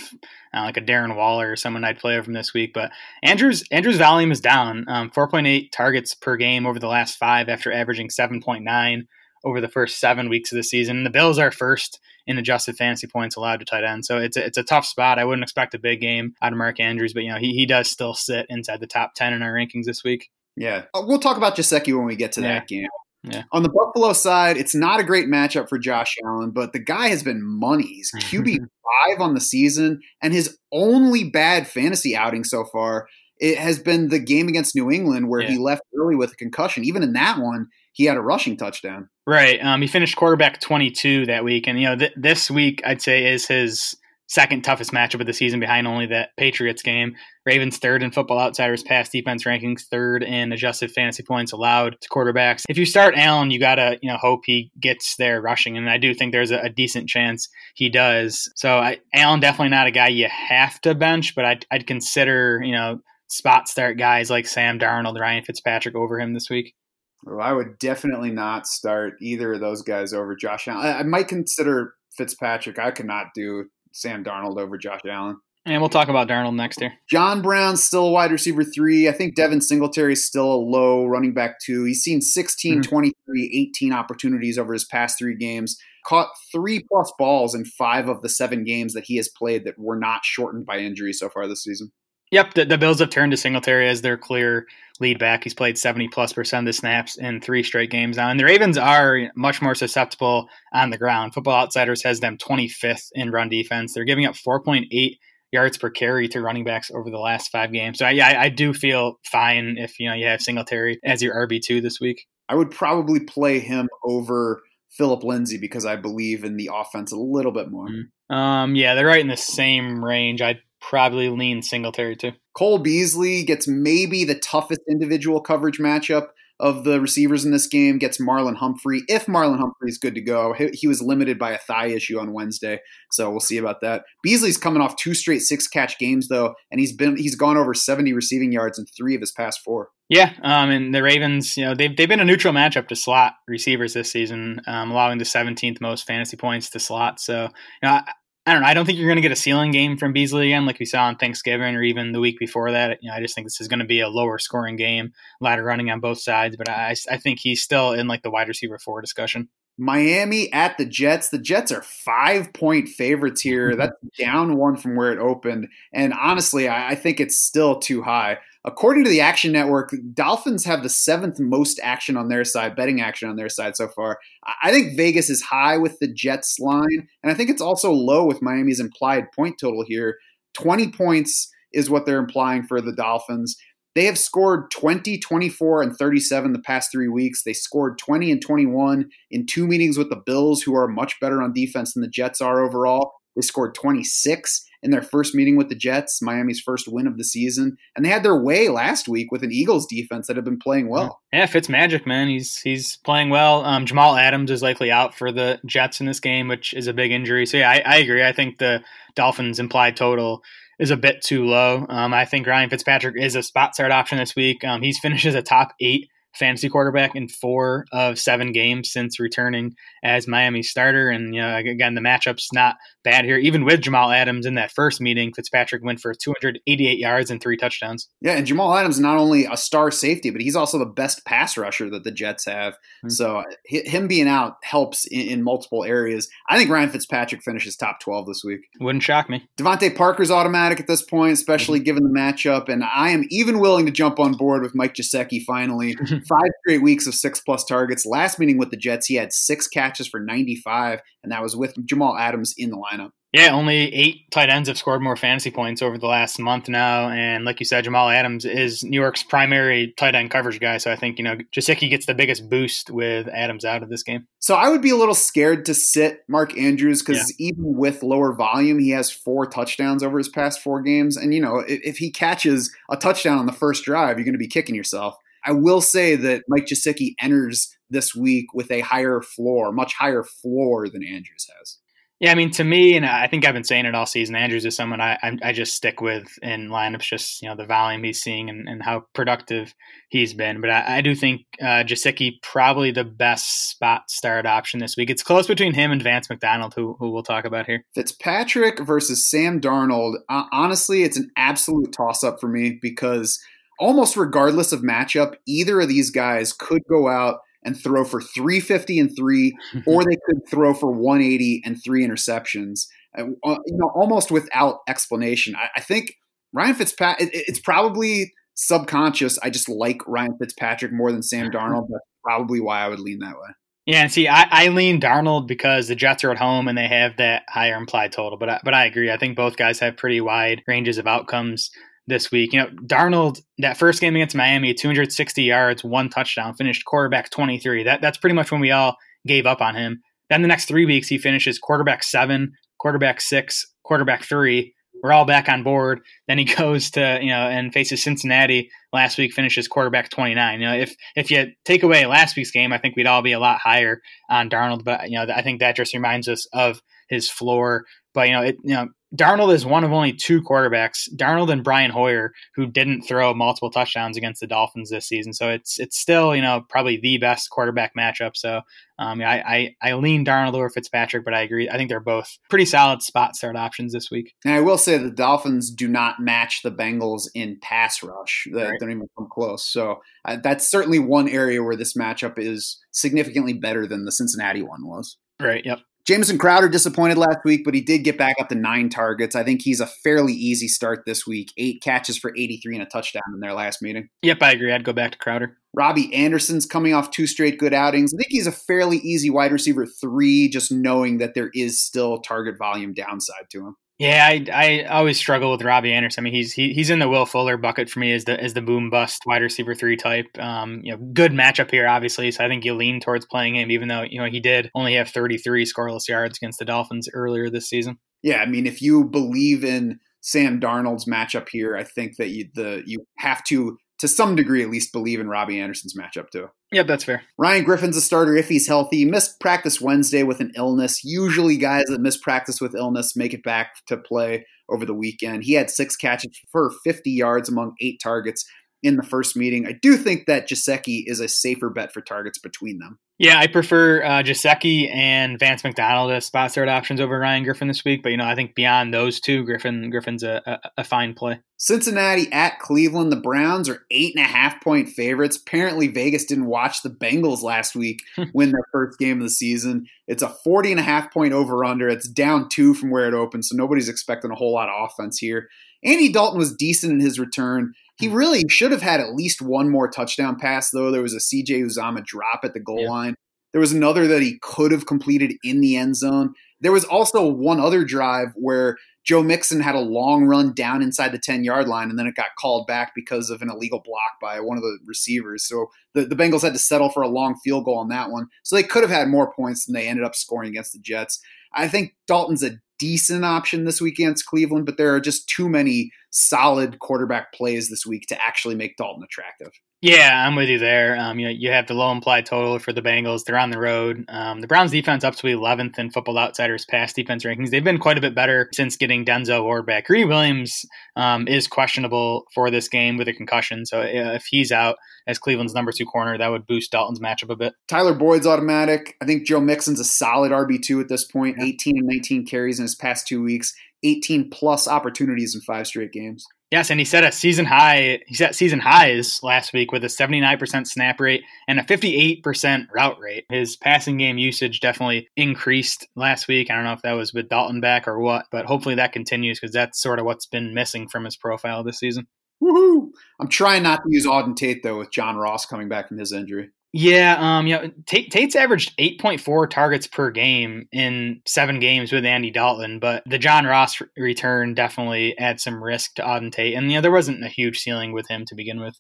uh, like a Darren Waller or someone I'd play from this week. But Andrews Andrews' volume is down, um, 4.8 targets per game over the last five after averaging 7.9 over the first seven weeks of the season. The Bills are first in adjusted fantasy points allowed to tight end, so it's a, it's a tough spot. I wouldn't expect a big game out of Mark Andrews, but you know he he does still sit inside the top 10 in our rankings this week. Yeah, uh, we'll talk about Gesicki when we get to yeah. that game. Yeah. On the Buffalo side, it's not a great matchup for Josh Allen, but the guy has been money. He's QB five on the season, and his only bad fantasy outing so far it has been the game against New England where yeah. he left early with a concussion. Even in that one, he had a rushing touchdown. Right. Um, he finished quarterback twenty two that week, and you know th- this week I'd say is his second toughest matchup of the season behind only that Patriots game. Ravens third in Football Outsiders pass defense rankings, third in adjusted fantasy points allowed to quarterbacks. If you start Allen, you gotta you know hope he gets there rushing, and I do think there's a, a decent chance he does. So I, Allen definitely not a guy you have to bench, but I'd, I'd consider you know spot start guys like Sam Darnold, Ryan Fitzpatrick over him this week. Well, I would definitely not start either of those guys over Josh Allen. I, I might consider Fitzpatrick. I could not do Sam Darnold over Josh Allen. And we'll talk about Darnold next year. John Brown's still a wide receiver three. I think Devin Singletary is still a low running back two. He's seen 16, mm-hmm. 23, 18 opportunities over his past three games. Caught three plus balls in five of the seven games that he has played that were not shortened by injury so far this season. Yep, the, the, Bills have turned to Singletary as their clear lead back. He's played 70 plus percent of the snaps in three straight games now. And the Ravens are much more susceptible on the ground. Football Outsiders has them 25th in run defense. They're giving up 4.8 yards per carry to running backs over the last five games. So yeah, I, I do feel fine if you know you have Singletary as your RB two this week. I would probably play him over Phillip Lindsay because I believe in the offense a little bit more. Mm-hmm. Um, yeah, they're right in the same range. I'd probably lean Singletary too. Cole Beasley gets maybe the toughest individual coverage matchup of the receivers in this game gets Marlon Humphrey. If Marlon Humphrey is good to go, he, he, was limited by a thigh issue on Wednesday, so we'll see about that. Beasley's coming off two straight six catch games though, and he's been he's gone over seventy receiving yards in three of his past four. Yeah, um, and the Ravens, you know, they've they've been a neutral matchup to slot receivers this season, um, allowing the 17th most fantasy points to slot. So, you know, I don't know. I don't think you're going to get a ceiling game from Beasley again, like we saw on Thanksgiving or even the week before that. You know, I just think this is going to be a lower scoring game, ladder running on both sides. But I, I think he's still in like the wide receiver four discussion. Miami at the Jets. The Jets are five point favorites here. That's down one from where it opened. And honestly, I, I think it's still too high. According to the Action Network, Dolphins have the seventh most action on their side, betting action on their side so far. I think Vegas is high with the Jets line, and I think it's also low with Miami's implied point total here. 20 points is what they're implying for the Dolphins. They have scored 20, 24, and 37 the past three weeks. They scored 20 and 21 in two meetings with the Bills, who are much better on defense than the Jets are overall. They scored 26 in their first meeting with the Jets, Miami's first win of the season, and they had their way last week with an Eagles defense that had been playing well. Yeah, Fitz magic, man. He's he's playing well. Um, Jamal Adams is likely out for the Jets in this game, which is a big injury. So yeah, I, I agree. I think the Dolphins implied total is a bit too low. Um, I think Ryan Fitzpatrick is a spot start option this week. Um, he's finished as a top eight fantasy quarterback in four of seven games since returning as Miami starter. And you know, again, the matchup's not bad here. Even with Jamal Adams in that first meeting, Fitzpatrick went for 288 yards and three touchdowns. Yeah, and Jamal Adams is not only a star safety, but he's also the best pass rusher that the Jets have. Mm-hmm. So him being out helps in, in, multiple areas. I think Ryan Fitzpatrick finishes top 12 this week. Wouldn't shock me. DeVante Parker's automatic at this point, especially mm-hmm. given the matchup. And I am even willing to jump on board with Mike Gesicki finally. Five straight weeks of six plus targets. Last meeting with the Jets, he had six catches for 95, and that was with Jamal Adams in the lineup. Yeah, only eight tight ends have scored more fantasy points over the last month now. And like you said, Jamal Adams is New York's primary tight end coverage guy. So I think, you know, Gesicki gets the biggest boost with Adams out of this game. So I would be a little scared to sit Mark Andrews because yeah. even with lower volume, he has four touchdowns over his past four games. And, you know, if, if he catches a touchdown on the first drive, you're going to be kicking yourself. I will say that Mike Gesicki enters this week with a higher floor, much higher floor than Andrews has. Yeah, I mean, to me, and I think I've been saying it all season. Andrews is someone I I, I just stick with in lineups, just you know the volume he's seeing and, and how productive he's been. But I, I do think uh, Gesicki probably the best spot start option this week. It's close between him and Vance McDonald, who who we'll talk about here. Fitzpatrick versus Sam Darnold. Uh, honestly, it's an absolute toss up for me because almost regardless of matchup, either of these guys could go out and throw for 350 and three, or they could throw for 180 and three interceptions. Uh, uh, you know, almost without explanation. I, I think Ryan Fitzpatrick. It, it's probably subconscious. I just like Ryan Fitzpatrick more than Sam Darnold. That's probably why I would lean that way. Yeah, and see, I, I lean Darnold because the Jets are at home and they have that higher implied total. But I, but I agree. I think both guys have pretty wide ranges of outcomes this week. You know, Darnold, that first game against Miami, 260 yards, one touchdown, finished quarterback 23. That that's pretty much when we all gave up on him. Then the next three weeks, he finishes quarterback seven, quarterback six, quarterback three. We're all back on board. Then he goes to you know and faces Cincinnati last week, finishes quarterback 29. You know, if if you take away last week's game, I think we'd all be a lot higher on Darnold. But you know, I think that just reminds us of his floor. But you know, it you know Darnold is one of only two quarterbacks, Darnold and Brian Hoyer, who didn't throw multiple touchdowns against the Dolphins this season. So it's it's still you know probably the best quarterback matchup. So um, I, I I lean Darnold over Fitzpatrick, but I agree. I think they're both pretty solid spot start options this week. And I will say the Dolphins do not match the Bengals in pass rush. They right. don't even come close. So uh, that's certainly one area where this matchup is significantly better than the Cincinnati one was. Right. Yep. Jamison Crowder disappointed last week, but he did get back up to nine targets. I think he's a fairly easy start this week. Eight catches for 83 and a touchdown in their last meeting. Yep, I agree. I'd go back to Crowder. Robbie Anderson's coming off two straight good outings. I think he's a fairly easy wide receiver three, just knowing that there is still target volume downside to him. Yeah, I, I always struggle with Robbie Anderson. I mean, he's he, he's in the Will Fuller bucket for me as the as the boom bust wide receiver three type. Um, you know, good matchup here, obviously. So I think you lean towards playing him, even though you know he did only have 33 scoreless yards against the Dolphins earlier this season. Yeah, I mean, if you believe in Sam Darnold's matchup here, I think that you the you have to to some degree at least believe in Robbie Anderson's matchup too. Yep, that's fair. Ryan Griffin's a starter if he's healthy. Missed practice Wednesday with an illness. Usually, guys that miss practice with illness make it back to play over the weekend. He had six catches for 50 yards among eight targets in the first meeting. I do think that Gesicki is a safer bet for targets between them. Yeah, I prefer uh, Gesicki and Vance McDonald as spot start options over Ryan Griffin this week. But you know, I think beyond those two, Griffin Griffin's a, a, a, fine play. Cincinnati at Cleveland. The Browns are eight and a half point favorites. Apparently, Vegas didn't watch the Bengals last week win their first game of the season. It's a 40 and a half point over under. It's down two from where it opened, so nobody's expecting a whole lot of offense here. Andy Dalton was decent in his return. He hmm. really should have had at least one more touchdown pass, though. There was a CJ Uzomah drop at the goal yeah. line. There was another that he could have completed in the end zone. There was also one other drive where Joe Mixon had a long run down inside the 10 yard line, and then it got called back because of an illegal block by one of the receivers. So the, the Bengals had to settle for a long field goal on that one. So they could have had more points than they ended up scoring against the Jets. I think Dalton's a decent option this week against Cleveland, but there are just too many solid quarterback plays this week to actually make Dalton attractive. Yeah, I'm with you there. Um, you know, you have the low implied total for the Bengals. They're on the road. Um, the Browns defense up to 11th in Football Outsiders pass defense rankings. They've been quite a bit better since getting Denzel Ward back. Greedy Williams um, is questionable for this game with a concussion, so uh, if he's out as Cleveland's number two corner, that would boost Dalton's matchup a bit. Tyler Boyd's automatic. I think Joe Mixon's a solid RB two at this point. 18 and 19 carries in his past two weeks. 18 plus opportunities in five straight games. Yes, and he set a season high. He set season highs last week with a 79% snap rate and a 58% route rate. His passing game usage definitely increased last week. I don't know if that was with Dalton back or what, but hopefully that continues because that's sort of what's been missing from his profile this season. Woohoo! I'm trying not to use Auden Tate though with John Ross coming back from his injury. Yeah, um, you know, Tate, Tate's averaged 8.4 targets per game in seven games with Andy Dalton, but the John Ross return definitely adds some risk to Auden Tate, and you know, there wasn't a huge ceiling with him to begin with.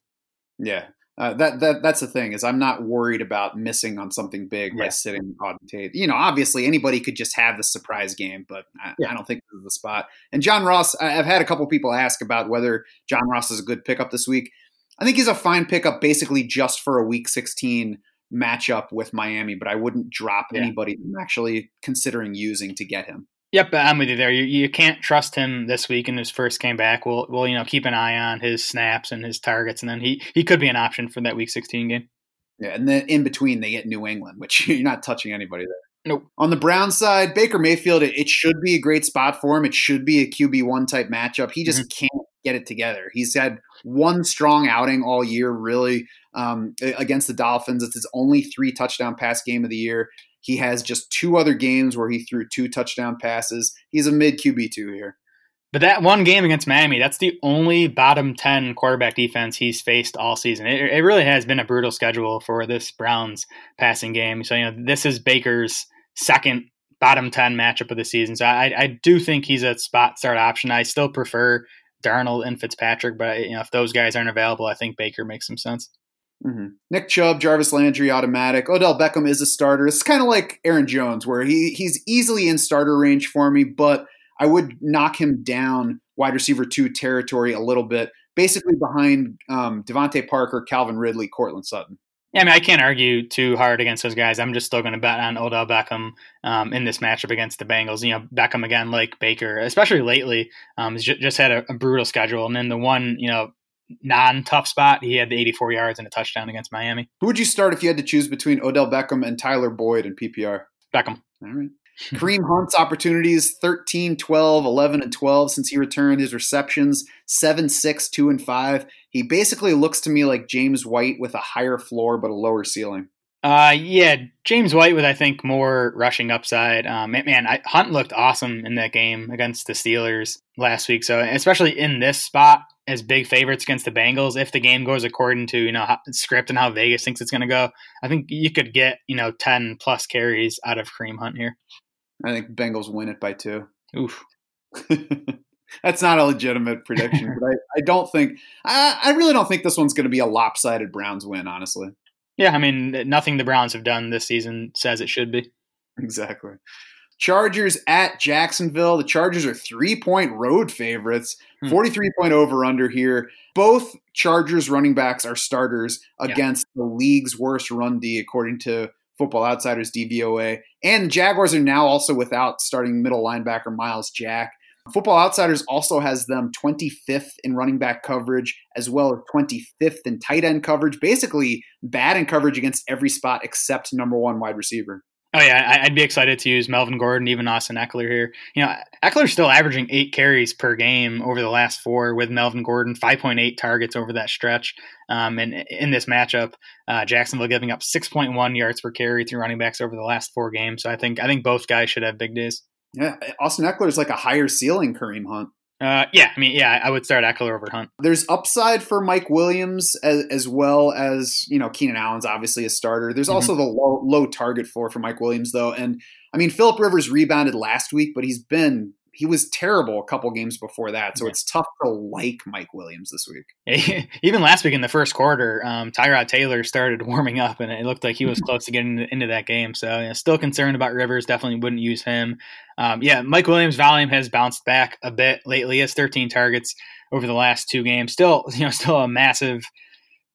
Yeah, uh, that that that's the thing is I'm not worried about missing on something big yeah. by sitting Auden Tate. You know, obviously anybody could just have the surprise game, but I, yeah. I don't think this is the spot. And John Ross, I've had a couple people ask about whether John Ross is a good pickup this week. I think he's a fine pickup basically just for a week 16 matchup with Miami, but I wouldn't drop Yeah. anybody I'm actually considering using to get him. Yep, I'm with you there. You, you can't trust him this week in his first game back. We'll, we'll you know keep an eye on his snaps and his targets, and then he he could be an option for that Week 16 game. Yeah, and then in between they get New England, which you're not touching anybody there. Nope. On the Brown side, Baker Mayfield, it, it should be a great spot for him. It should be a QB one type matchup. He just can't get it together. He's had one strong outing all year, really, um, against the Dolphins. It's his only three touchdown pass game of the year. He has just two other games where he threw two touchdown passes. He's a mid QB two here. But that one game against Miami, that's the only bottom 10 quarterback defense he's faced all season. It, it really has been a brutal schedule for this Browns passing game. So, you know, this is Baker's second bottom 10 matchup of the season. So I, I do think he's a spot start option. I still prefer Darnold and Fitzpatrick, but you know, if those guys aren't available, I think Baker makes some sense. Mm-hmm. Nick Chubb, Jarvis Landry, automatic. Odell Beckham is a starter. It's kind of like Aaron Jones, where he he's easily in starter range for me, but I would knock him down wide receiver two territory a little bit, basically behind um, DeVante Parker, Calvin Ridley, Courtland Sutton. Yeah, I mean, I can't argue too hard against those guys. I'm just still going to bet on Odell Beckham um, in this matchup against the Bengals. You know, Beckham again, like Baker, especially lately, um, has ju- just had a, a brutal schedule. And then the one, you know, non-tough spot, he had the 84 yards and a touchdown against Miami. Who would you start if you had to choose between Odell Beckham and Tyler Boyd in PPR? Beckham. All right. Kareem Hunt's opportunities 13, 12, 11, and 12 since he returned. His receptions 7, 6, 2, and 5. He basically looks to me like James White with a higher floor but a lower ceiling. Uh, yeah, James White with I think more rushing upside. Um, man, I, Hunt looked awesome in that game against the Steelers last week. So especially in this spot as big favorites against the Bengals, if the game goes according to you know how, script and how Vegas thinks it's going to go, I think you could get you know ten plus carries out of Kareem Hunt here. I think Bengals win it by two. Oof. That's not a legitimate prediction, but I, I don't think I, I really don't think this one's going to be a lopsided Browns win. Honestly, Yeah, I mean nothing the Browns have done this season says it should be. exactly. Chargers at Jacksonville. The Chargers are three point road favorites, Hmm. 43 point over under here. Both Chargers running backs are starters Yeah. against the league's worst run D, according to Football Outsiders DVOA. And the Jaguars are now also without starting middle linebacker Myles Jack. Football Outsiders also has them 25th in running back coverage, as well as 25th in tight end coverage. Basically, bad in coverage against every spot except number one wide receiver. Oh yeah, I'd be excited to use Melvin Gordon, even Austin Ekeler here. You know, Ekeler's still averaging eight carries per game over the last four with Melvin Gordon, five point eight targets over that stretch. Um, and in this matchup, uh, Jacksonville giving up six point one yards per carry through running backs over the last four games. So I think I think both guys should have big days. Yeah, Austin Ekeler is like a higher ceiling Kareem Hunt. Uh, yeah, I mean, yeah, I would start Ekeler over Hunt. There's upside for Mike Williams as, as well as you know Keenan Allen's obviously a starter. There's Mhm. also the low, low target floor for Mike Williams though, and I mean Philip Rivers rebounded last week, but he's been he was terrible a couple games before that, so Yeah. it's tough to like Mike Williams this week. Even last week in the first quarter, um, Tyrod Taylor started warming up, and it looked like he was close to getting into, that game. So, still concerned about Rivers. Definitely wouldn't use him. Um, yeah, Mike Williams' volume has bounced back a bit lately. He has 13 targets over the last two games. Still, you know, still a massive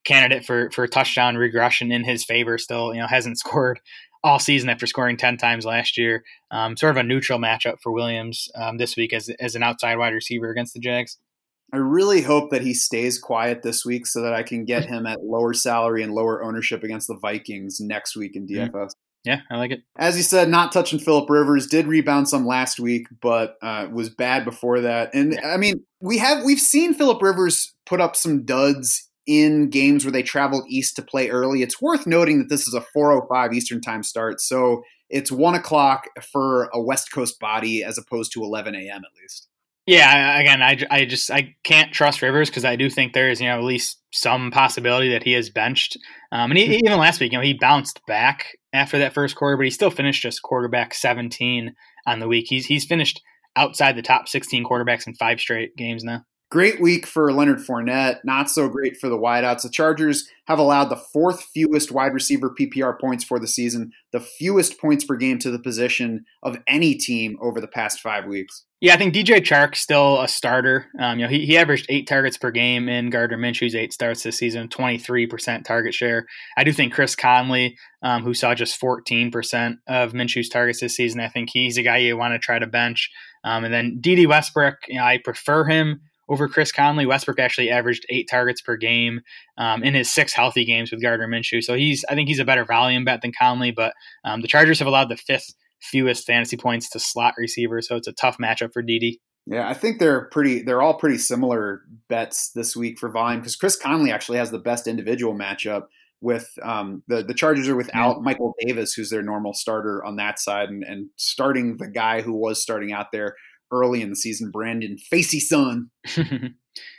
candidate for for touchdown regression in his favor. Still, you know, hasn't scored all season after scoring 10 times last year. Um, sort of a neutral matchup for Williams um, this week as as an outside wide receiver against the Jags. I really hope that he stays quiet this week so that I can get him at lower salary and lower ownership against the Vikings next week in DFS. Yeah, I like it. As you said, not touching Philip Rivers did rebound some last week, but uh, was bad before that. And I mean, we have we've seen Philip Rivers put up some duds in games where they traveled east to play early. It's worth noting that this is a 4:05 Eastern time start, so it's one o'clock for a West Coast body as opposed to 11 a.m. at least. Yeah, again, I, I just I can't trust Rivers because I do think there is you know at least some possibility that he is benched. Um, and he, even last week, you know, he bounced back after that first quarter, but he still finished just quarterback 17 on the week. He's he's finished outside the top 16 quarterbacks in five straight games now. Great week for Leonard Fournette, not so great for the wideouts. The Chargers have allowed the fourth fewest wide receiver PPR points for the season, the fewest points per game to the position of any team over the past five weeks. Yeah, I think DJ Chark's still a starter. Um, you know, he, he averaged eight targets per game in Gardner Minshew's eight starts this season, 23% target share. I do think Chris Conley, um, who saw just 14% of Minshew's targets this season, I think he's a guy you want to try to bench. Um, and then Dede Westbrook, you know, I prefer him over Chris Conley. Westbrook actually averaged eight targets per game um, in his six healthy games with Gardner Minshew. So he's, I think he's a better volume bet than Conley, but um, the Chargers have allowed the fifth fewest fantasy points to slot receivers. So it's a tough matchup for Dede. Yeah, I think they're pretty. They're all pretty similar bets this week for volume because Chris Conley actually has the best individual matchup with um, the the Chargers are without. Michael Davis, who's their normal starter on that side, and, and starting the guy who was starting out there early in the season, Brandon Facyson.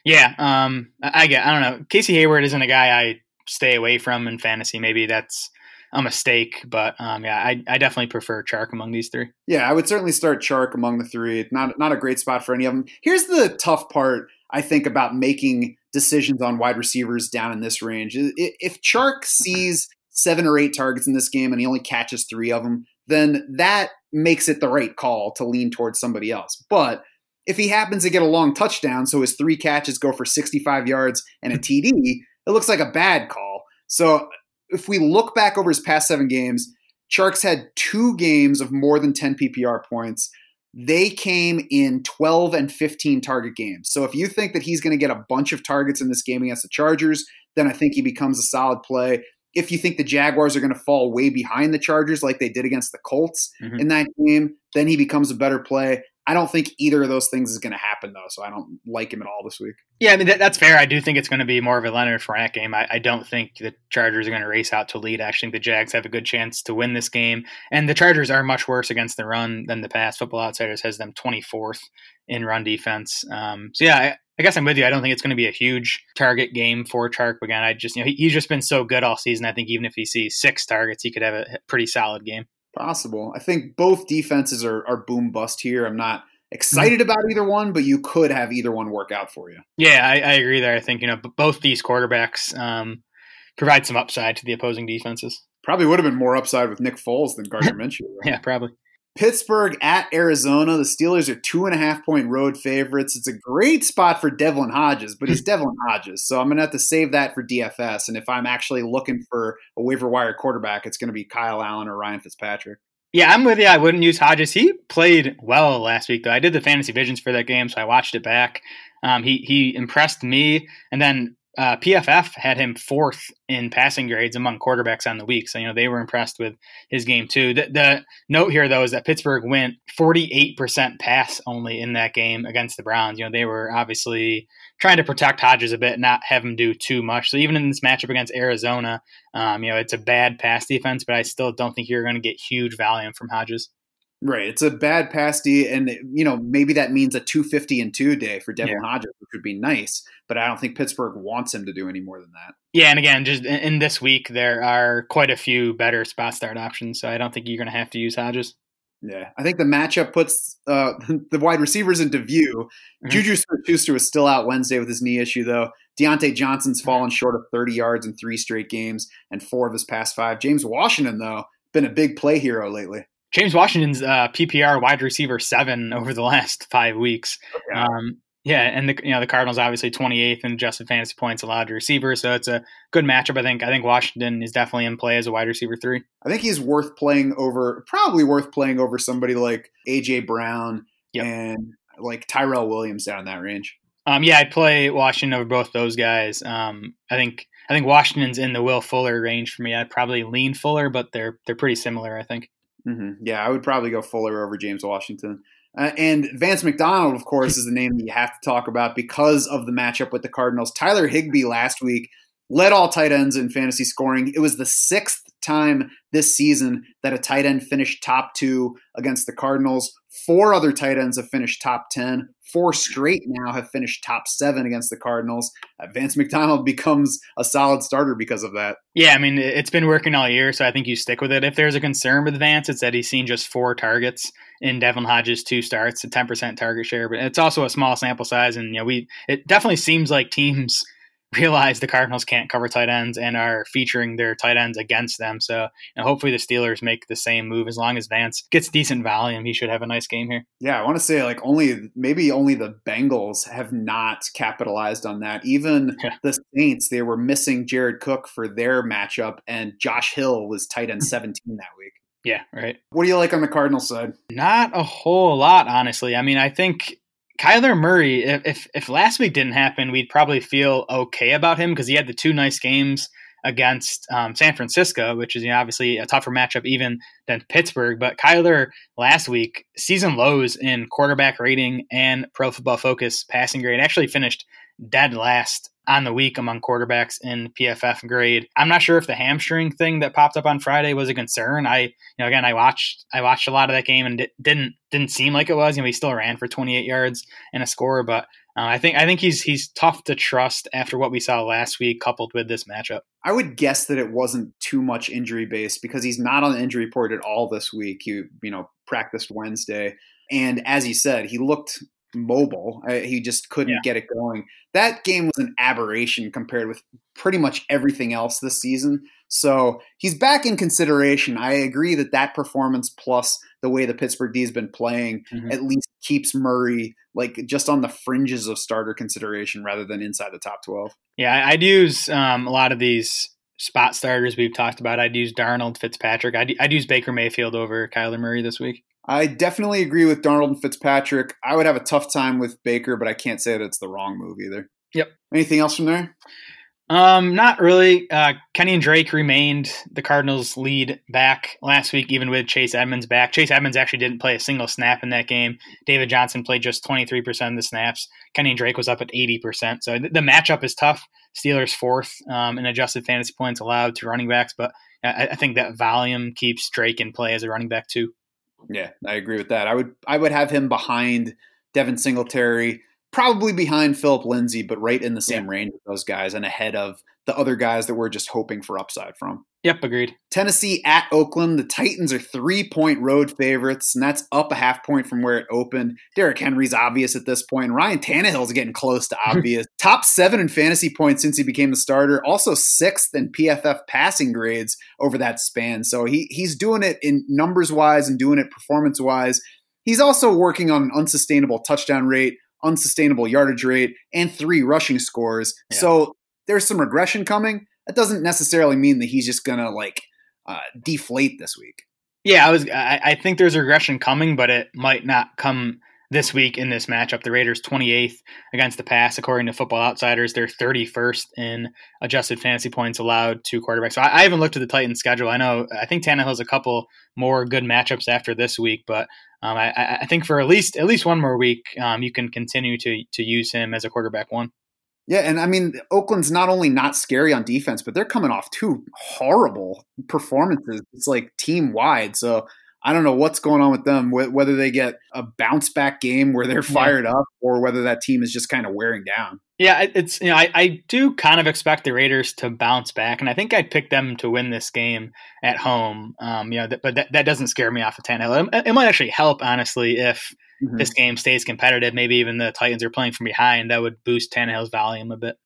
yeah, um, I get. I don't know. Casey Hayward isn't a guy I stay away from in fantasy. Maybe that's a mistake, but um, yeah, I, I definitely prefer Chark among these three. Yeah, I would certainly start Chark among the three. Not not a great spot for any of them. Here's the tough part I think about making decisions on wide receivers down in this range. If Chark sees seven or eight targets in this game and he only catches three of them, then that makes it the right call to lean towards somebody else. But if he happens to get a long touchdown, so his three catches go for 65 yards and a TD, it looks like a bad call. So if we look back over his past seven games, Chark's had two games of more than 10 PPR points. They came in 12 and 15 target games. So if you think that he's going to get a bunch of targets in this game against the Chargers, then I think he becomes a solid play if you think the Jaguars are going to fall way behind the Chargers like they did against the Colts mm-hmm. in that game, then he becomes a better play. I don't think either of those things is going to happen though, so I don't like him at all this week. Yeah, I mean that, that's fair. I do think it's going to be more of a Leonard Fournette game. I, I don't think the Chargers are going to race out to lead. I actually think the Jags have a good chance to win this game, and the Chargers are much worse against the run than the past. Football Outsiders has them 24th in run defense. Um, so yeah, I guess I'm with you. I don't think it's going to be a huge target game for Chark. Again, I just you know he, he's just been so good all season. I think even if he sees six targets, he could have a pretty solid game. Possible. I think both defenses are, are boom bust here. I'm not excited about either one, but you could have either one work out for you. Yeah, I, I agree there. I think you know both these quarterbacks um, provide some upside to the opposing defenses. Probably would have been more upside with Nick Foles than Gardner Minshew. yeah, probably. Pittsburgh at Arizona. The Steelers are two and a half point road favorites. It's a great spot for Devlin Hodges, but he's Devlin Hodges. So I'm going to have to save that for DFS. And if I'm actually looking for a waiver wire quarterback, it's going to be Kyle Allen or Ryan Fitzpatrick. Yeah, I'm with you. I wouldn't use Hodges. He played well last week, though. I did the fantasy visions for that game, so I watched it back. Um, he he impressed me, and then uh, PFF had him fourth in passing grades among quarterbacks on the week. So, you know, they were impressed with his game too. The, the note here, though, is that Pittsburgh went 48% pass only in that game against the Browns. You know, they were obviously trying to protect Hodges a bit, not have him do too much. So, even in this matchup against Arizona, um, you know, it's a bad pass defense, but I still don't think you're going to get huge volume from Hodges. Right. It's a bad pass D, and you know maybe that means a 250 and two day for Devin yeah. Hodges, which would be nice. But I don't think Pittsburgh wants him to do any more than that. Yeah, and again, just in this week there are quite a few better spot start options, so I don't think you're going to have to use Hodges. Yeah, I think the matchup puts uh, the wide receivers into view. Mm-hmm. Juju Smith-Schuster was still out Wednesday with his knee issue, though. Diontae Johnson's fallen short of 30 yards in three straight games and four of his past five. James Washington, though, been a big play hero lately. James Washington's uh, PPR wide receiver seven over the last five weeks. Okay. Um, yeah, and the you know the Cardinals obviously 28th in adjusted fantasy points allowed to receivers, so it's a good matchup. I think I think Washington is definitely in play as a wide receiver three. I think he's worth playing over, probably worth playing over somebody like AJ Brown yep. and like Tyrell Williams down that range. Um, yeah, I'd play Washington over both those guys. Um, I think I think Washington's in the Will Fuller range for me. I'd probably lean Fuller, but they're they're pretty similar. I think. Mm-hmm. Yeah, I would probably go Fuller over James Washington. Uh, and Vance McDonald, of course, is the name that you have to talk about because of the matchup with the Cardinals. Tyler Higbee last week led all tight ends in fantasy scoring. It was the sixth time this season that a tight end finished top two against the Cardinals. Four other tight ends have finished top 10. Four straight now have finished top seven against the Cardinals. Uh, Vance McDonald becomes a solid starter because of that. Yeah, I mean, it's been working all year, so I think you stick with it. If there's a concern with Vance, it's that he's seen just four targets in Devlin Hodges' two starts, a 10% target share, but it's also a small sample size. And, you know, we, it definitely seems like teams – realize the Cardinals can't cover tight ends and are featuring their tight ends against them. So you know, hopefully the Steelers make the same move. As long as Vance gets decent volume, he should have a nice game here. Yeah, I want to say like only maybe only the Bengals have not capitalized on that. Even yeah. the Saints, they were missing Jared Cook for their matchup, and Josh Hill was tight end 17 that week. Yeah, right. What do you like on the Cardinal side? Not a whole lot, honestly. I mean, I think Kyler Murray, if if last week didn't happen, we'd probably feel okay about him because he had the two nice games against um, San Francisco, which is you know, obviously a tougher matchup even than Pittsburgh. But Kyler last week, season lows in quarterback rating and Pro Football Focus passing grade, actually finished dead last on the week among quarterbacks in PFF grade. I'm not sure if the hamstring thing that popped up on Friday was a concern. I, you know, again, I watched I watched a lot of that game and it didn't didn't seem like it was. You know, he still ran for 28 yards and a score, but uh, I think I think he's he's tough to trust after what we saw last week, coupled with this matchup. I would guess that it wasn't too much injury based because he's not on the injury report at all this week. He you know practiced Wednesday, and as he said, he looked mobile. Uh, he just couldn't yeah. get it going. That game was an aberration compared with pretty much everything else this season. So he's back in consideration. I agree that that performance plus the way the Pittsburgh D has been playing mm-hmm. at least keeps Murray like just on the fringes of starter consideration rather than inside the top 12. Yeah, I'd use um, a lot of these spot starters we've talked about. I'd use Darnold, Fitzpatrick. I'd, I'd use Baker Mayfield over Kyler Murray this week. I definitely agree with Darnold and Fitzpatrick. I would have a tough time with Baker, but I can't say that it's the wrong move either. Yep. Anything else from there? Um, not really. Uh, and Drake remained the Cardinals' lead back last week, even with Chase Edmonds back. Chase Edmonds actually didn't play a single snap in that game. David Johnson played just 23% of the snaps. Kenyan Drake was up at 80%. So th- the matchup is tough. Steelers fourth um, in adjusted fantasy points allowed to running backs, but I, I think that volume keeps Drake in play as a running back too. Yeah, I agree with that. I would I would have him behind Devin Singletary, probably behind Phillip Lindsay, but right in the same yeah. range of those guys and ahead of the other guys that we're just hoping for upside from. Yep, agreed. Tennessee at Oakland. The Titans are three point road favorites, and that's up a half point from where it opened. Derrick Henry's obvious at this point. Ryan Tannehill's getting close to obvious. Top seven in fantasy points since he became the starter. Also sixth in PFF passing grades over that span. So he he's doing it in numbers wise and doing it performance wise. He's also working on an unsustainable touchdown rate, unsustainable yardage rate, and three rushing scores. Yeah. So there's some regression coming that doesn't necessarily mean that he's just gonna like uh, deflate this week. Yeah, I was. I, I, think there's regression coming, but it might not come this week in this matchup. The Raiders 28th against the pass, according to Football Outsiders. They're 31st in adjusted fantasy points allowed to quarterbacks. So I, I haven't looked at the Titans' schedule. I know I think Tannehill's a couple more good matchups after this week, but um, I, I, think for at least at least one more week, um, you can continue to to use him as a quarterback one. Yeah, and I mean, Oakland's not only not scary on defense, but they're coming off two horrible performances. It's like team wide. So I don't know what's going on with them, whether they get a bounce back game where they're fired yeah. up or whether that team is just kind of wearing down. Yeah, it's you know I, I do kind of expect the Raiders to bounce back, and I think I'd pick them to win this game at home. Um, you know, th- but that, that doesn't scare me off of Tannehill. It, it might actually help honestly if mm-hmm. this game stays competitive, maybe even the Titans are playing from behind, that would boost Tannehill's volume a bit.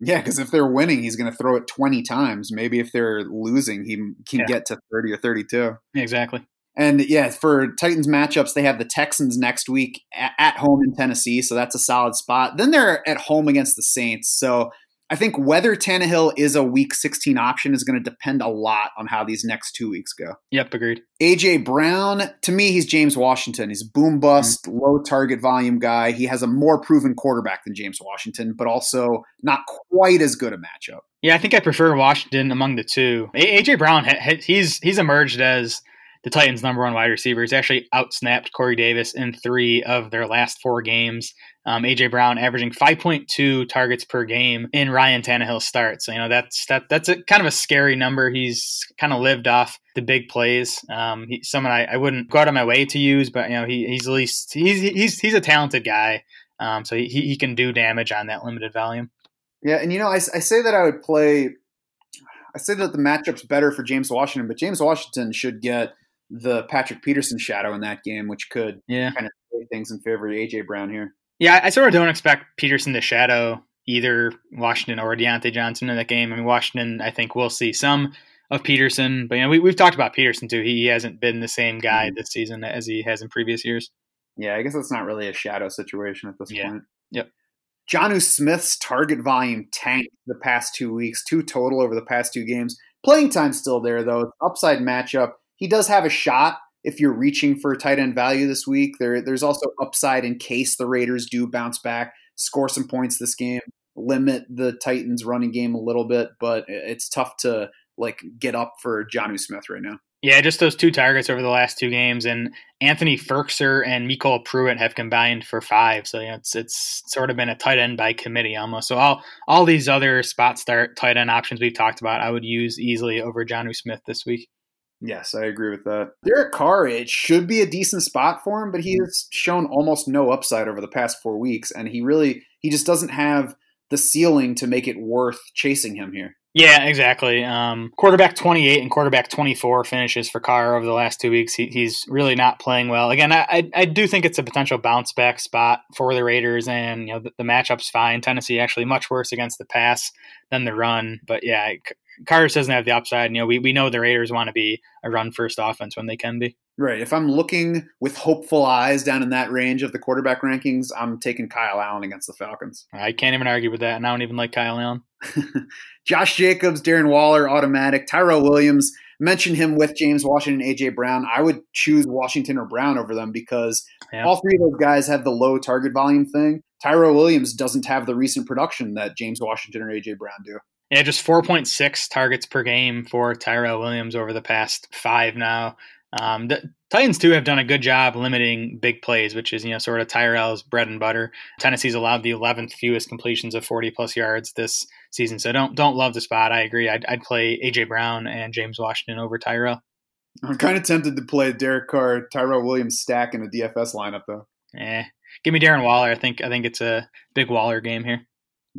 Yeah, because if they're winning, he's going to throw it 20 times. Maybe if they're losing, he can yeah. get to 30 or 32. Exactly. And yeah, for Titans matchups, they have the Texans next week at home in Tennessee. So that's a solid spot. Then they're at home against the Saints. So I think whether Tannehill is a week 16 option is going to depend a lot on how these next two weeks go. Yep, agreed. AJ Brown, to me, he's James Washington. He's boom bust, mm-hmm. low target volume guy. He has a more proven quarterback than James Washington, but also not quite as good a matchup. Yeah, I think I prefer Washington among the two. AJ Brown, he's he's emerged as the Titans' number one wide receiver. He's actually outsnapped Corey Davis in three of their last four games. Um, AJ Brown averaging 5.2 targets per game in Ryan Tannehill's start. So you know that's that that's a kind of a scary number. He's kind of lived off the big plays. Um, he, someone I, I wouldn't go out of my way to use, but you know he, he's at least he's he's he's a talented guy. Um, so he, he can do damage on that limited volume. Yeah, and you know I, I say that I would play. I say that the matchup's better for James Washington, but James Washington should get the Patrick Peterson shadow in that game, which could Yeah. kind of sway things in favor of AJ Brown here. Yeah, I sort of don't expect Peterson to shadow either Washington or Diontae Johnson in that game. I mean, Washington, I think we'll see some of Peterson, but you know, we, we've talked about Peterson too. He hasn't been the same guy mm-hmm. this season as he has in previous years. Yeah, I guess that's not really a shadow situation at this Yeah. point. Yep. Jonnu Smith's target volume tanked the past two weeks, two total over the past two games. Playing time still there though. Upside matchup. He does have a shot if you're reaching for tight end value this week. There, there's also upside in case the Raiders do bounce back, score some points this game, limit the Titans' running game a little bit. But it's tough to like get up for Jonnu Smith right now. Yeah, just those two targets over the last two games, and Anthony Firkser and MyCole Pruitt have combined for five. So it's it's sort of been a tight end by committee almost. So all all these other spot start tight end options we've talked about, I would use easily over Jonnu Smith this week. Yes, I agree with that. Derek Carr, it should be a decent spot for him, but he has shown almost no upside over the past four weeks, and he really he just doesn't have the ceiling to make it worth chasing him here. Yeah, exactly. Um, quarterback 28 and quarterback 24 finishes for Carr over the last two weeks. He, he's really not playing well. Again, I, I, I do think it's a potential bounce back spot for the Raiders, and you know the, the matchup's fine. Tennessee actually much worse against the pass than the run, but yeah, C- Carr doesn't have the upside. And, You know, we, we know the Raiders want to be a run first offense when they can be. Right. If I'm looking with hopeful eyes down in that range of the quarterback rankings, I'm taking Kyle Allen against the Falcons. I can't even argue with that, and I don't even like Kyle Allen. Josh Jacobs, Darren Waller, automatic. Tyrell Williams, mention him with James Washington, AJ Brown. I would choose Washington or Brown over them because Yeah. all three of those guys have the low target volume thing. Tyrell Williams doesn't have the recent production that James Washington or AJ Brown do. Yeah, just 4.6 targets per game for Tyrell Williams over the past five now. Um, the Titans too have done a good job limiting big plays, which is you know sort of Tyrell's bread and butter. Tennessee's allowed the 11th fewest completions of 40 plus yards this season, so don't don't love the spot. I agree. I'd, I'd play AJ Brown and James Washington over Tyrell. I'm kind of tempted to play Derek Carr, Tyrell Williams stack in a DFS lineup though. Eh, give me Darren Waller. I think I think it's a big Waller game here.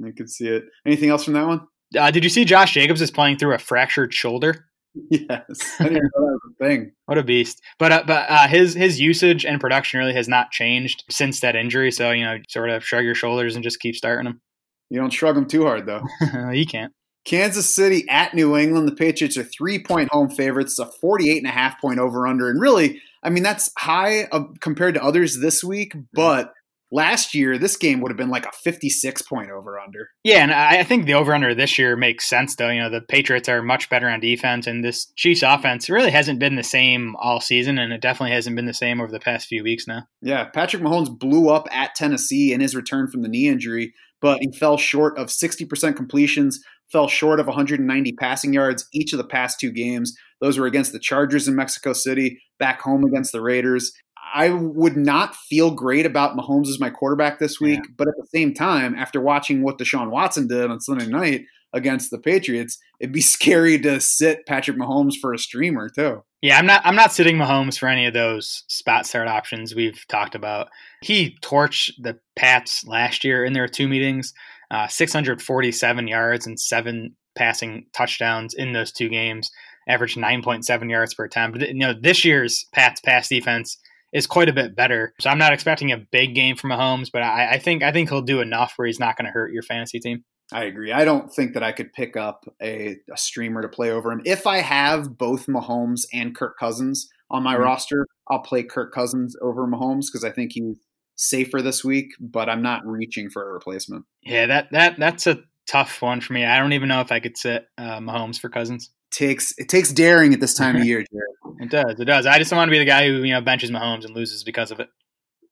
I could see it. Anything else from that one? Uh, did you see Josh Jacobs is playing through a fractured shoulder? Yes. I didn't know that was a thing. What a beast! But uh, but uh, his his usage and production really has not changed since that injury. So you know, sort of shrug your shoulders and just keep starting him. You don't shrug him too hard though. you can't. Kansas City at New England. The Patriots are three point home favorites, a 48 and a half point over under. And really, I mean, that's high uh, compared to others this week, but last year, this game would have been like a 56 point over under. Yeah, and I I think the over under this year makes sense though. You know, the Patriots are much better on defense, and this Chiefs offense really hasn't been the same all season, and it definitely hasn't been the same over the past few weeks now. Yeah, Patrick Mahomes blew up at Tennessee in his return from the knee injury, but he fell short of 60% completions, fell short of 190 passing yards each of the past two games. Those were against the Chargers in Mexico City, back home against the Raiders. I would not feel great about Mahomes as my quarterback this week, but at the same time, after watching what Deshaun Watson did on Sunday night against the Patriots, it'd be scary to sit Patrick Mahomes for a streamer too. Yeah, I'm not. I'm not sitting Mahomes for any of those spot start options we've talked about. He torched the Pats last year in their two meetings, uh, 647 yards and seven passing touchdowns in those two games, averaged 9.7 yards per attempt. You know, this year's Pats pass defense is quite a bit better. So I'm not expecting a big game from Mahomes, but I, I think I think he'll do enough where he's not going to hurt your fantasy team. I agree. I don't think that I could pick up a, a streamer to play over him. If I have both Mahomes and Kirk Cousins on my Mhm. roster, I'll play Kirk Cousins over Mahomes because I think he's safer this week, but I'm not reaching for a replacement. Yeah, that that that's a tough one for me. I don't even know if I could sit uh, Mahomes for Cousins. takes it takes daring at this time of year, Jared. It does. It does. I just don't want to be the guy who you know benches Mahomes and loses because of it.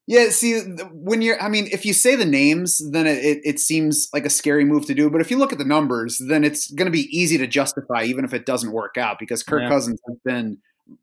Yeah, see, when you're, I mean, if you say the names, then it, it, it seems like a scary move to do. But if you look at the numbers, then it's going to be easy to justify, even if it doesn't work out, because Kirk Yeah. Cousins has been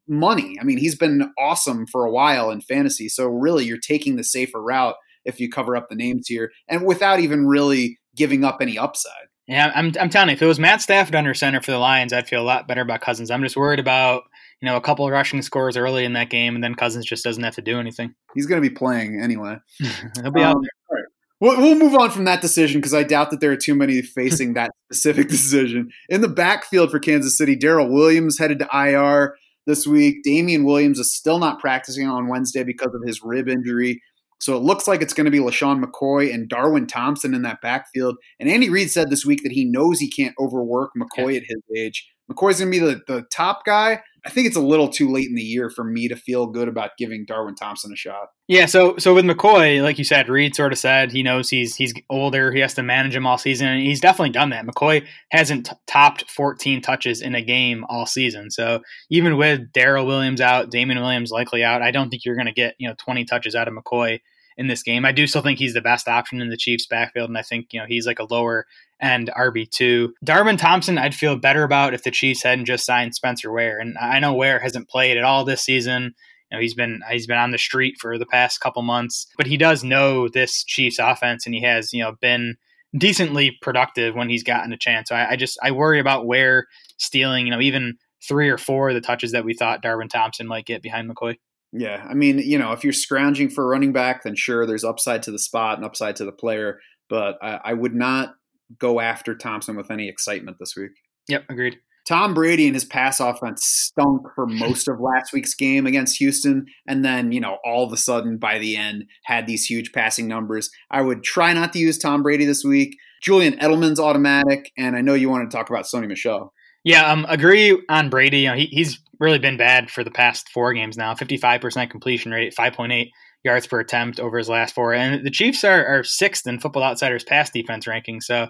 money. I mean, he's been awesome for a while in fantasy. So really, you're taking the safer route if you cover up the names here, and without even really giving up any upside. Yeah, I'm, I'm telling you, if it was Matt Stafford under center for the Lions, I'd feel a lot better about Cousins. I'm just worried about you know a couple of rushing scores early in that game, and then Cousins just doesn't have to do anything. He's going to be playing anyway. He'll be out Um, all right. We'll, we'll move on from that decision because I doubt that there are too many facing that specific decision. In the backfield for Kansas City, Darrel Williams headed to IR this week. Damien Williams is still not practicing on Wednesday because of his rib injury. So it looks like it's going to be LeSean McCoy and Darwin Thompson in that backfield. And Andy Reid said this week that he knows he can't overwork McCoy at his age. McCoy's going to be the, the top guy. I think it's a little too late in the year for me to feel good about giving Darwin Thompson a shot. Yeah, so so with McCoy, like you said, Reid sort of said he knows he's he's older. He has to manage him all season, and he's definitely done that. McCoy hasn't t- topped 14 touches in a game all season. So even with Darrel Williams out, Damien Williams likely out, I don't think you're going to get you know 20 touches out of McCoy in this game. I do still think he's the best option in the Chiefs backfield, and I think you know he's like a lower end RB two. Darwin Thompson, I'd feel better about if the Chiefs hadn't just signed Spencer Ware, and I know Ware hasn't played at all this season. You know, he's been he's been on the street for the past couple months, but he does know this Chiefs offense, and he has you know been decently productive when he's gotten a chance. So I, I just I worry about Ware stealing you know even three or four of the touches that we thought Darwin Thompson might get behind McCoy. Yeah, I mean, you know, if you're scrounging for a running back, then sure, there's upside to the spot and upside to the player, but I, I would not go after Thompson with any excitement this week. Yep, agreed. Tom Brady and his pass offense stunk for most of last week's game against Houston, and then, you know, all of a sudden by the end had these huge passing numbers. I would try not to use Tom Brady this week. Julian Edelman's automatic, and I know you want to talk about Sony Michel. Yeah, um, agree on Brady. You know, he, he's really been bad for the past four games now. Fifty-five percent completion rate, five point eight yards per attempt over his last four, and the Chiefs are, are sixth in Football Outsiders pass defense ranking. So,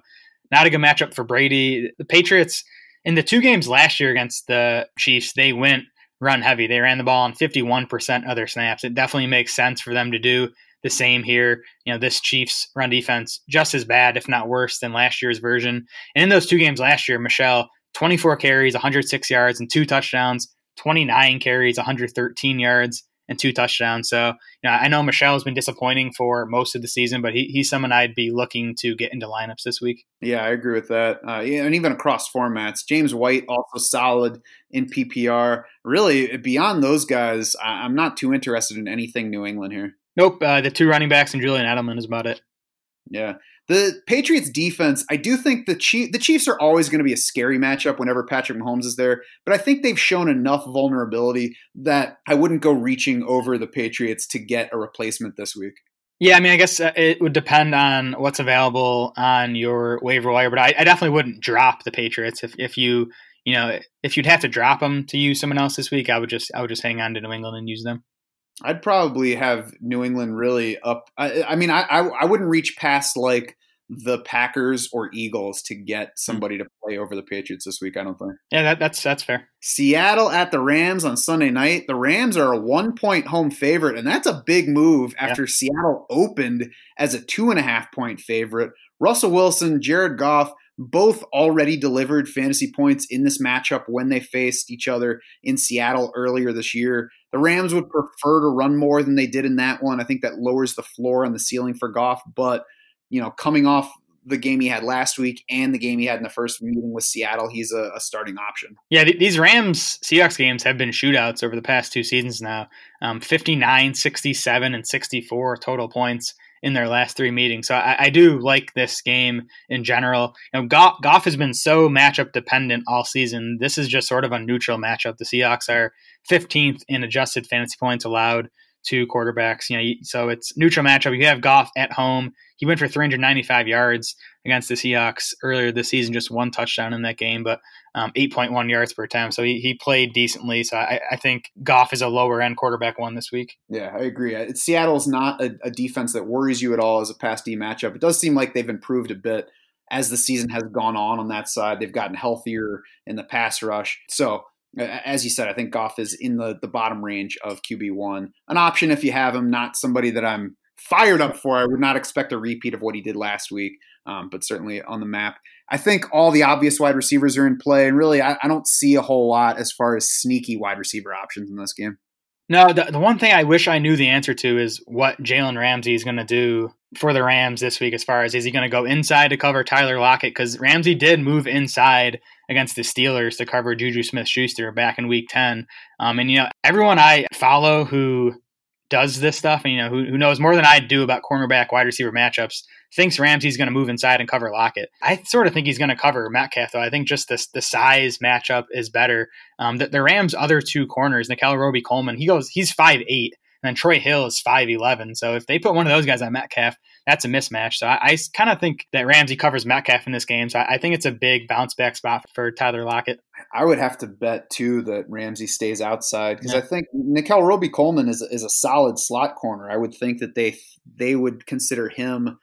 not a good matchup for Brady. The Patriots in the two games last year against the Chiefs, they went run heavy. They ran the ball on fifty-one percent of their snaps. It definitely makes sense for them to do the same here. You know, this Chiefs run defense just as bad, if not worse, than last year's version. And in those two games last year, Michel 24 carries, 106 yards, and two touchdowns. 29 carries, 113 yards, and two touchdowns. So, you know, I know Michel has been disappointing for most of the season, but he, he's someone I'd be looking to get into lineups this week. Yeah, I agree with that. Uh, yeah, and even across formats, James White also solid in PPR. Really, beyond those guys, I- I'm not too interested in anything New England here. Nope, uh, the two running backs and Julian Edelman is about it. Yeah. The Patriots defense, I do think the Chief, the Chiefs are always going to be a scary matchup whenever Patrick Mahomes is there, but I think they've shown enough vulnerability that I wouldn't go reaching over the Patriots to get a replacement this week. Yeah, I mean, I guess uh, it would depend on what's available on your waiver wire, but I, I definitely wouldn't drop the Patriots if, if you you know if you'd have to drop them to use someone else this week. I would just I would just hang on to New England and use them. I'd probably have New England really up. I, I mean, I, I I wouldn't reach past like the Packers or Eagles to get hmm. somebody to play over the Patriots this week. I don't think. Yeah, that, that's that's fair. Seattle at the Rams on Sunday night. The Rams are a one point home favorite, and that's a big move after Seattle opened as a two and a half point favorite. Russell Wilson, Jared Goff, both already delivered fantasy points in this matchup when they faced each other in Seattle earlier this year. The Rams would prefer to run more than they did in that one. I think that lowers the floor and the ceiling for Goff, but you know, coming off the game he had last week and the game he had in the first meeting with Seattle, he's a, a starting option. Yeah, th- these Rams Seahawks games have been shootouts over the past two seasons now. Um, 59, 67, and 64 total points in their last three meetings. So I, I do like this game in general. You know, Goff, Goff has been so matchup dependent all season. This is just sort of a neutral matchup. The Seahawks are 15th in adjusted fantasy points allowed to quarterbacks. You know, so it's neutral matchup. You have Goff at home. He went for 395 yards against the Seahawks earlier this season, just one touchdown in that game, but um, 8.1 yards per attempt. So he, he played decently. So I, I think Goff is a lower end quarterback one this week. Yeah, I agree. It's, Seattle's not a, a defense that worries you at all as a pass D matchup. It does seem like they've improved a bit as the season has gone on on that side. They've gotten healthier in the pass rush. So as you said, I think Goff is in the, the bottom range of QB1. An option if you have him, not somebody that I'm fired up for. I would not expect a repeat of what he did last week, um, but certainly on the map. I think all the obvious wide receivers are in play, and really, I, I don't see a whole lot as far as sneaky wide receiver options in this game. No, the, the one thing I wish I knew the answer to is what Jalen Ramsey is going to do for the Rams this week. As far as is he going to go inside to cover Tyler Lockett? Because Ramsey did move inside against the Steelers to cover Juju Smith Schuster back in Week Ten. Um, and you know, everyone I follow who does this stuff, and you know, who, who knows more than I do about cornerback wide receiver matchups, thinks Ramsey's going to move inside and cover Lockett. I sort of think he's going to cover Metcalf, though. I think just the, the size matchup is better. Um, the, the Rams' other two corners, Nickell Robey Coleman, he goes, he's five eight, and then Troy Hill is five eleven. So if they put one of those guys on Metcalf, that's a mismatch. So I, I kind of think that Ramsey covers Metcalf in this game. So I, I, think it's a big bounce back spot for Tyler Lockett. I would have to bet too that Ramsey stays outside because yeah. I think Nickell Robey-Coleman is is a solid slot corner. I would think that they they would consider him.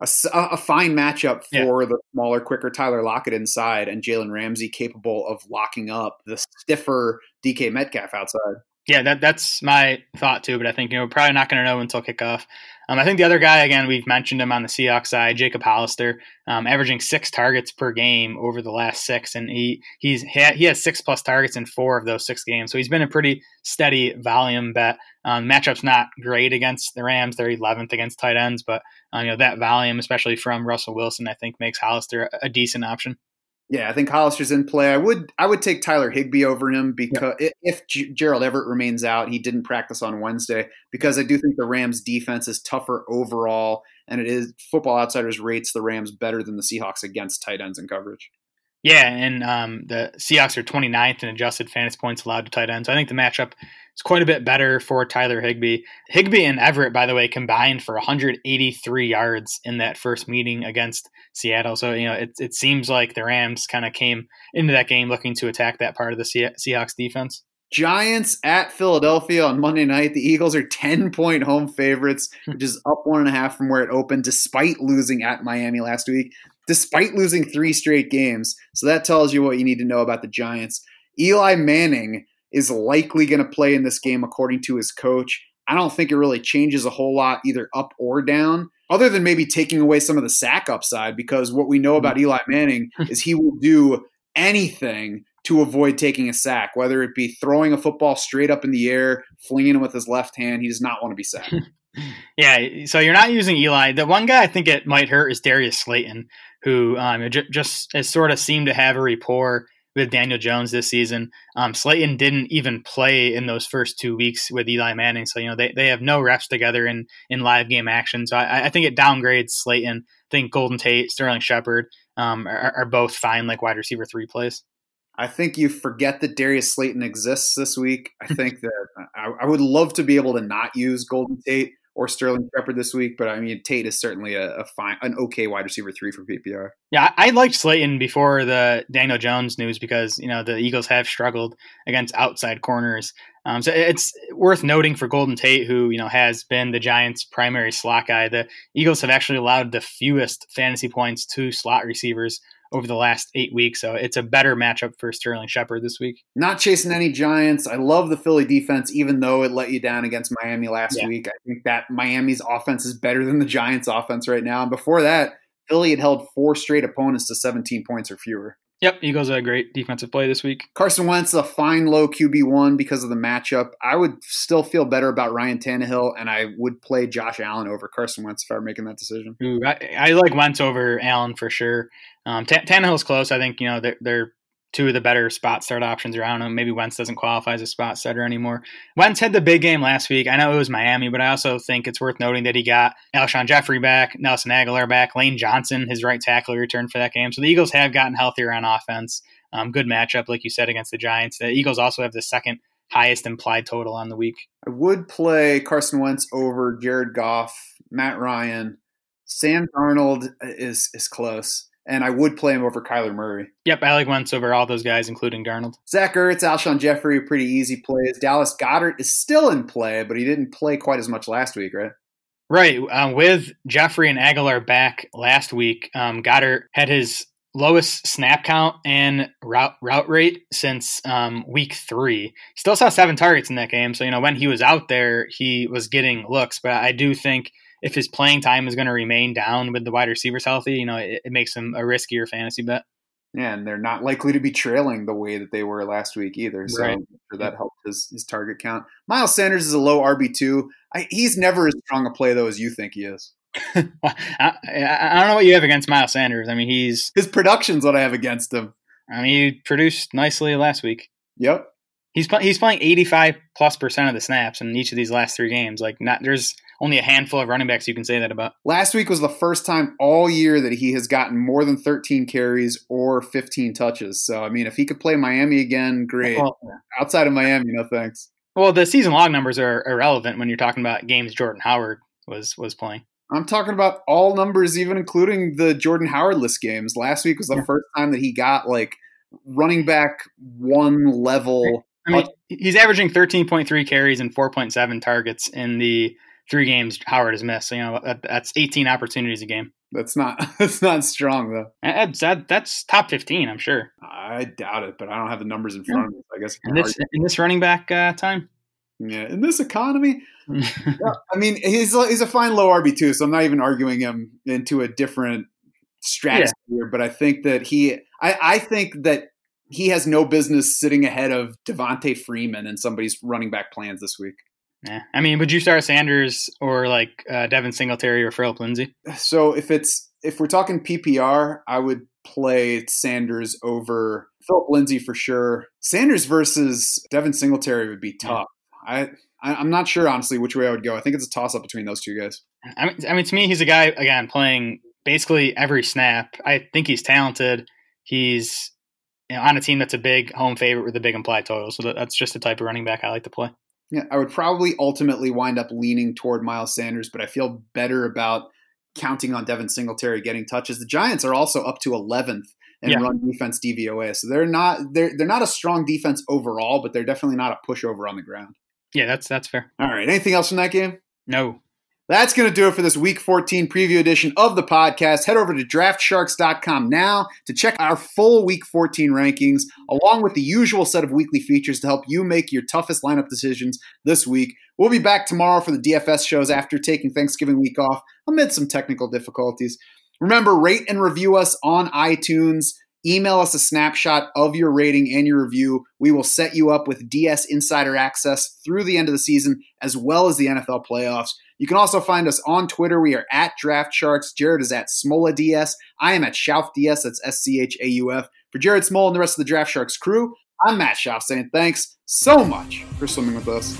A, a fine matchup for yeah. the smaller, quicker Tyler Lockett inside and Jalen Ramsey capable of locking up the stiffer DK Metcalf outside. Yeah, that that's my thought too. But I think you know we're probably not going to know until kickoff. Um, I think the other guy again we've mentioned him on the Seahawks side, Jacob Hollister, um, averaging six targets per game over the last six, and he he's he has six plus targets in four of those six games. So he's been a pretty steady volume bet. Um, matchup's not great against the Rams; they're 11th against tight ends, but um, you know that volume, especially from Russell Wilson, I think makes Hollister a, a decent option. Yeah, I think Hollister's in play. I would I would take Tyler Higbee over him because yeah. if G- Gerald Everett remains out, he didn't practice on Wednesday because I do think the Rams defense is tougher overall and it is Football Outsiders rates the Rams better than the Seahawks against tight ends and coverage. Yeah, and um, the Seahawks are 29th in adjusted fantasy points allowed to tight ends. I think the matchup is quite a bit better for Tyler Higbee. Higbee and Everett, by the way, combined for 183 yards in that first meeting against Seattle. So, you know, it, it seems like the Rams kind of came into that game looking to attack that part of the Seahawks defense. Giants at Philadelphia on Monday night. The Eagles are 10 point home favorites, hmm. which is up one and a half from where it opened, despite losing at Miami last week despite losing three straight games. So that tells you what you need to know about the Giants. Eli Manning is likely going to play in this game according to his coach. I don't think it really changes a whole lot either up or down, other than maybe taking away some of the sack upside, because what we know about Eli Manning is he will do anything to avoid taking a sack, whether it be throwing a football straight up in the air, flinging it with his left hand. He does not want to be sacked. yeah, so you're not using Eli. The one guy I think it might hurt is Darius Slayton, who um, just has sort of seemed to have a rapport with Daniel Jones this season. Um, Slayton didn't even play in those first two weeks with Eli Manning, so you know they, they have no reps together in in live game action. So I, I think it downgrades Slayton. I think Golden Tate, Sterling Shepard um, are, are both fine like wide receiver three plays. I think you forget that Darius Slayton exists this week. I think that I, I, would love to be able to not use Golden Tate or Sterling Shepard this week, but I mean Tate is certainly a, a, fine, an okay wide receiver three for PPR. Yeah, I, liked Slayton before the Daniel Jones news because you know the Eagles have struggled against outside corners. Um, so it's worth noting for Golden Tate, who you know has been the Giants' primary slot guy. The Eagles have actually allowed the fewest fantasy points to slot receivers over the last eight weeks. So it's a better matchup for Sterling Shepard this week. Not chasing any Giants. I love the Philly defense, even though it let you down against Miami last yeah. week. I think that Miami's offense is better than the Giants' offense right now. And before that, Philly had held four straight opponents to 17 points or fewer. Yep, Eagles had a great defensive play this week. Carson Wentz a fine low QB one because of the matchup. I would still feel better about Ryan Tannehill, and I would play Josh Allen over Carson Wentz if I were making that decision. Ooh, I, I, like Wentz over Allen for sure. Um, T- Tannehill's close. I think you know they're, they're two of the better spot start options around him. Maybe Wentz doesn't qualify as a spot starter anymore. Wentz had the big game last week. I know it was Miami, but I also think it's worth noting that he got Alshon Jeffery back, Nelson Agholor back, Lane Johnson, his right tackle, returned for that game. So the Eagles have gotten healthier on offense. Um, good matchup, like you said, against the Giants. The Eagles also have the second highest implied total on the week. I would play Carson Wentz over Jared Goff, Matt Ryan. Sam Darnold is is close and I would play him over Kyler Murray. Yep, I like Wentz over all those guys, including Darnold. Zach Ertz, Alshon Jeffery, pretty easy plays. Dallas Goedert is still in play, but he didn't play quite as much last week, right? Right. Uh, with Jeffery and Agholor back last week, um, Goedert had his lowest snap count and route route rate since um, week three. Still saw seven targets in that game, so you know when he was out there, he was getting looks. But I do think if his playing time is going to remain down with the wide receivers healthy, you know, it, it makes him a riskier fantasy bet. Yeah, and they're not likely to be trailing the way that they were last week either. So Right. sure that helped his, his target count. Miles Sanders is a low RB two. He's never as strong a play though as you think he is. I, I don't know what you have against Miles Sanders. I mean, he's His production's what I have against him. I mean, he produced nicely last week. Yep. He's he's playing 85 plus percent of the snaps in each of these last three games. Like, not there's only a handful of running backs you can say that about. Last week was the first time all year that he has gotten more than 13 carries or 15 touches. So I mean, if he could play Miami again, great. Well, Outside of Miami, no thanks. well, the season long numbers are irrelevant when you're talking about games Jordan Howard was was playing. I'm talking about all numbers, even including the Jordan Howard list games. Last week was the Yeah. first time that he got like running back one level. I mean, he's averaging 13.3 carries and 4.7 targets in the three games Howard has missed. So, you know, that, that's 18 opportunities a game. That's not that's not strong though. That's, that, that's top 15, I'm sure. I doubt it, but I don't have the numbers in front of me. So I guess In this in this running back uh, time. yeah, in this economy, Yeah, I mean, he's he's a fine low RB two, so I'm not even arguing him into a different stratosphere. But I think that he, I, I think that he has no business sitting ahead of Devonta Freeman in somebody's running back plans this week. Yeah. I mean, would you start Sanders or like uh, Devin Singletary or Phillip Lindsay? So if it's if we're talking PPR, I would play Sanders over Phillip Lindsay for sure. Sanders versus Devin Singletary would be tough. I. I- I'm not sure, honestly, which way I would go. I think it's a toss up between those two guys. I mean, I mean, to me, he's a guy again playing basically every snap. I think he's talented. He's you know, on a team that's a big home favorite with a big implied total. So that's just the type of running back I like to play. Yeah, I would probably ultimately wind up leaning toward Miles Sanders, but I feel better about counting on Devin Singletary getting touches. The Giants are also up to 11th in Yeah. run defense DVOA, so they're not they're they're not a strong defense overall, but they're definitely not a pushover on the ground. Yeah, that's that's fair. All right, anything else from that game? No, That's going to do it for this week 14 preview edition of the podcast. Head over to draftsharks.com now to check our full week 14 rankings, along with the usual set of weekly features to help you make your toughest lineup decisions this week. We'll be back tomorrow for the DFS shows after taking Thanksgiving week off amid some technical difficulties. Remember, rate and review us on iTunes. Email us a snapshot of your rating and your review. We will set you up with DS Insider access through the end of the season, as well as the NFL playoffs. You can also find us on Twitter. We are at Draft Sharks. Jared is at Smola DS. I am at Schauf DS. That's S C H A U F. For Jared Smola and the rest of the Draft Sharks crew, I'm Matt Schauf saying thanks so much for swimming with us.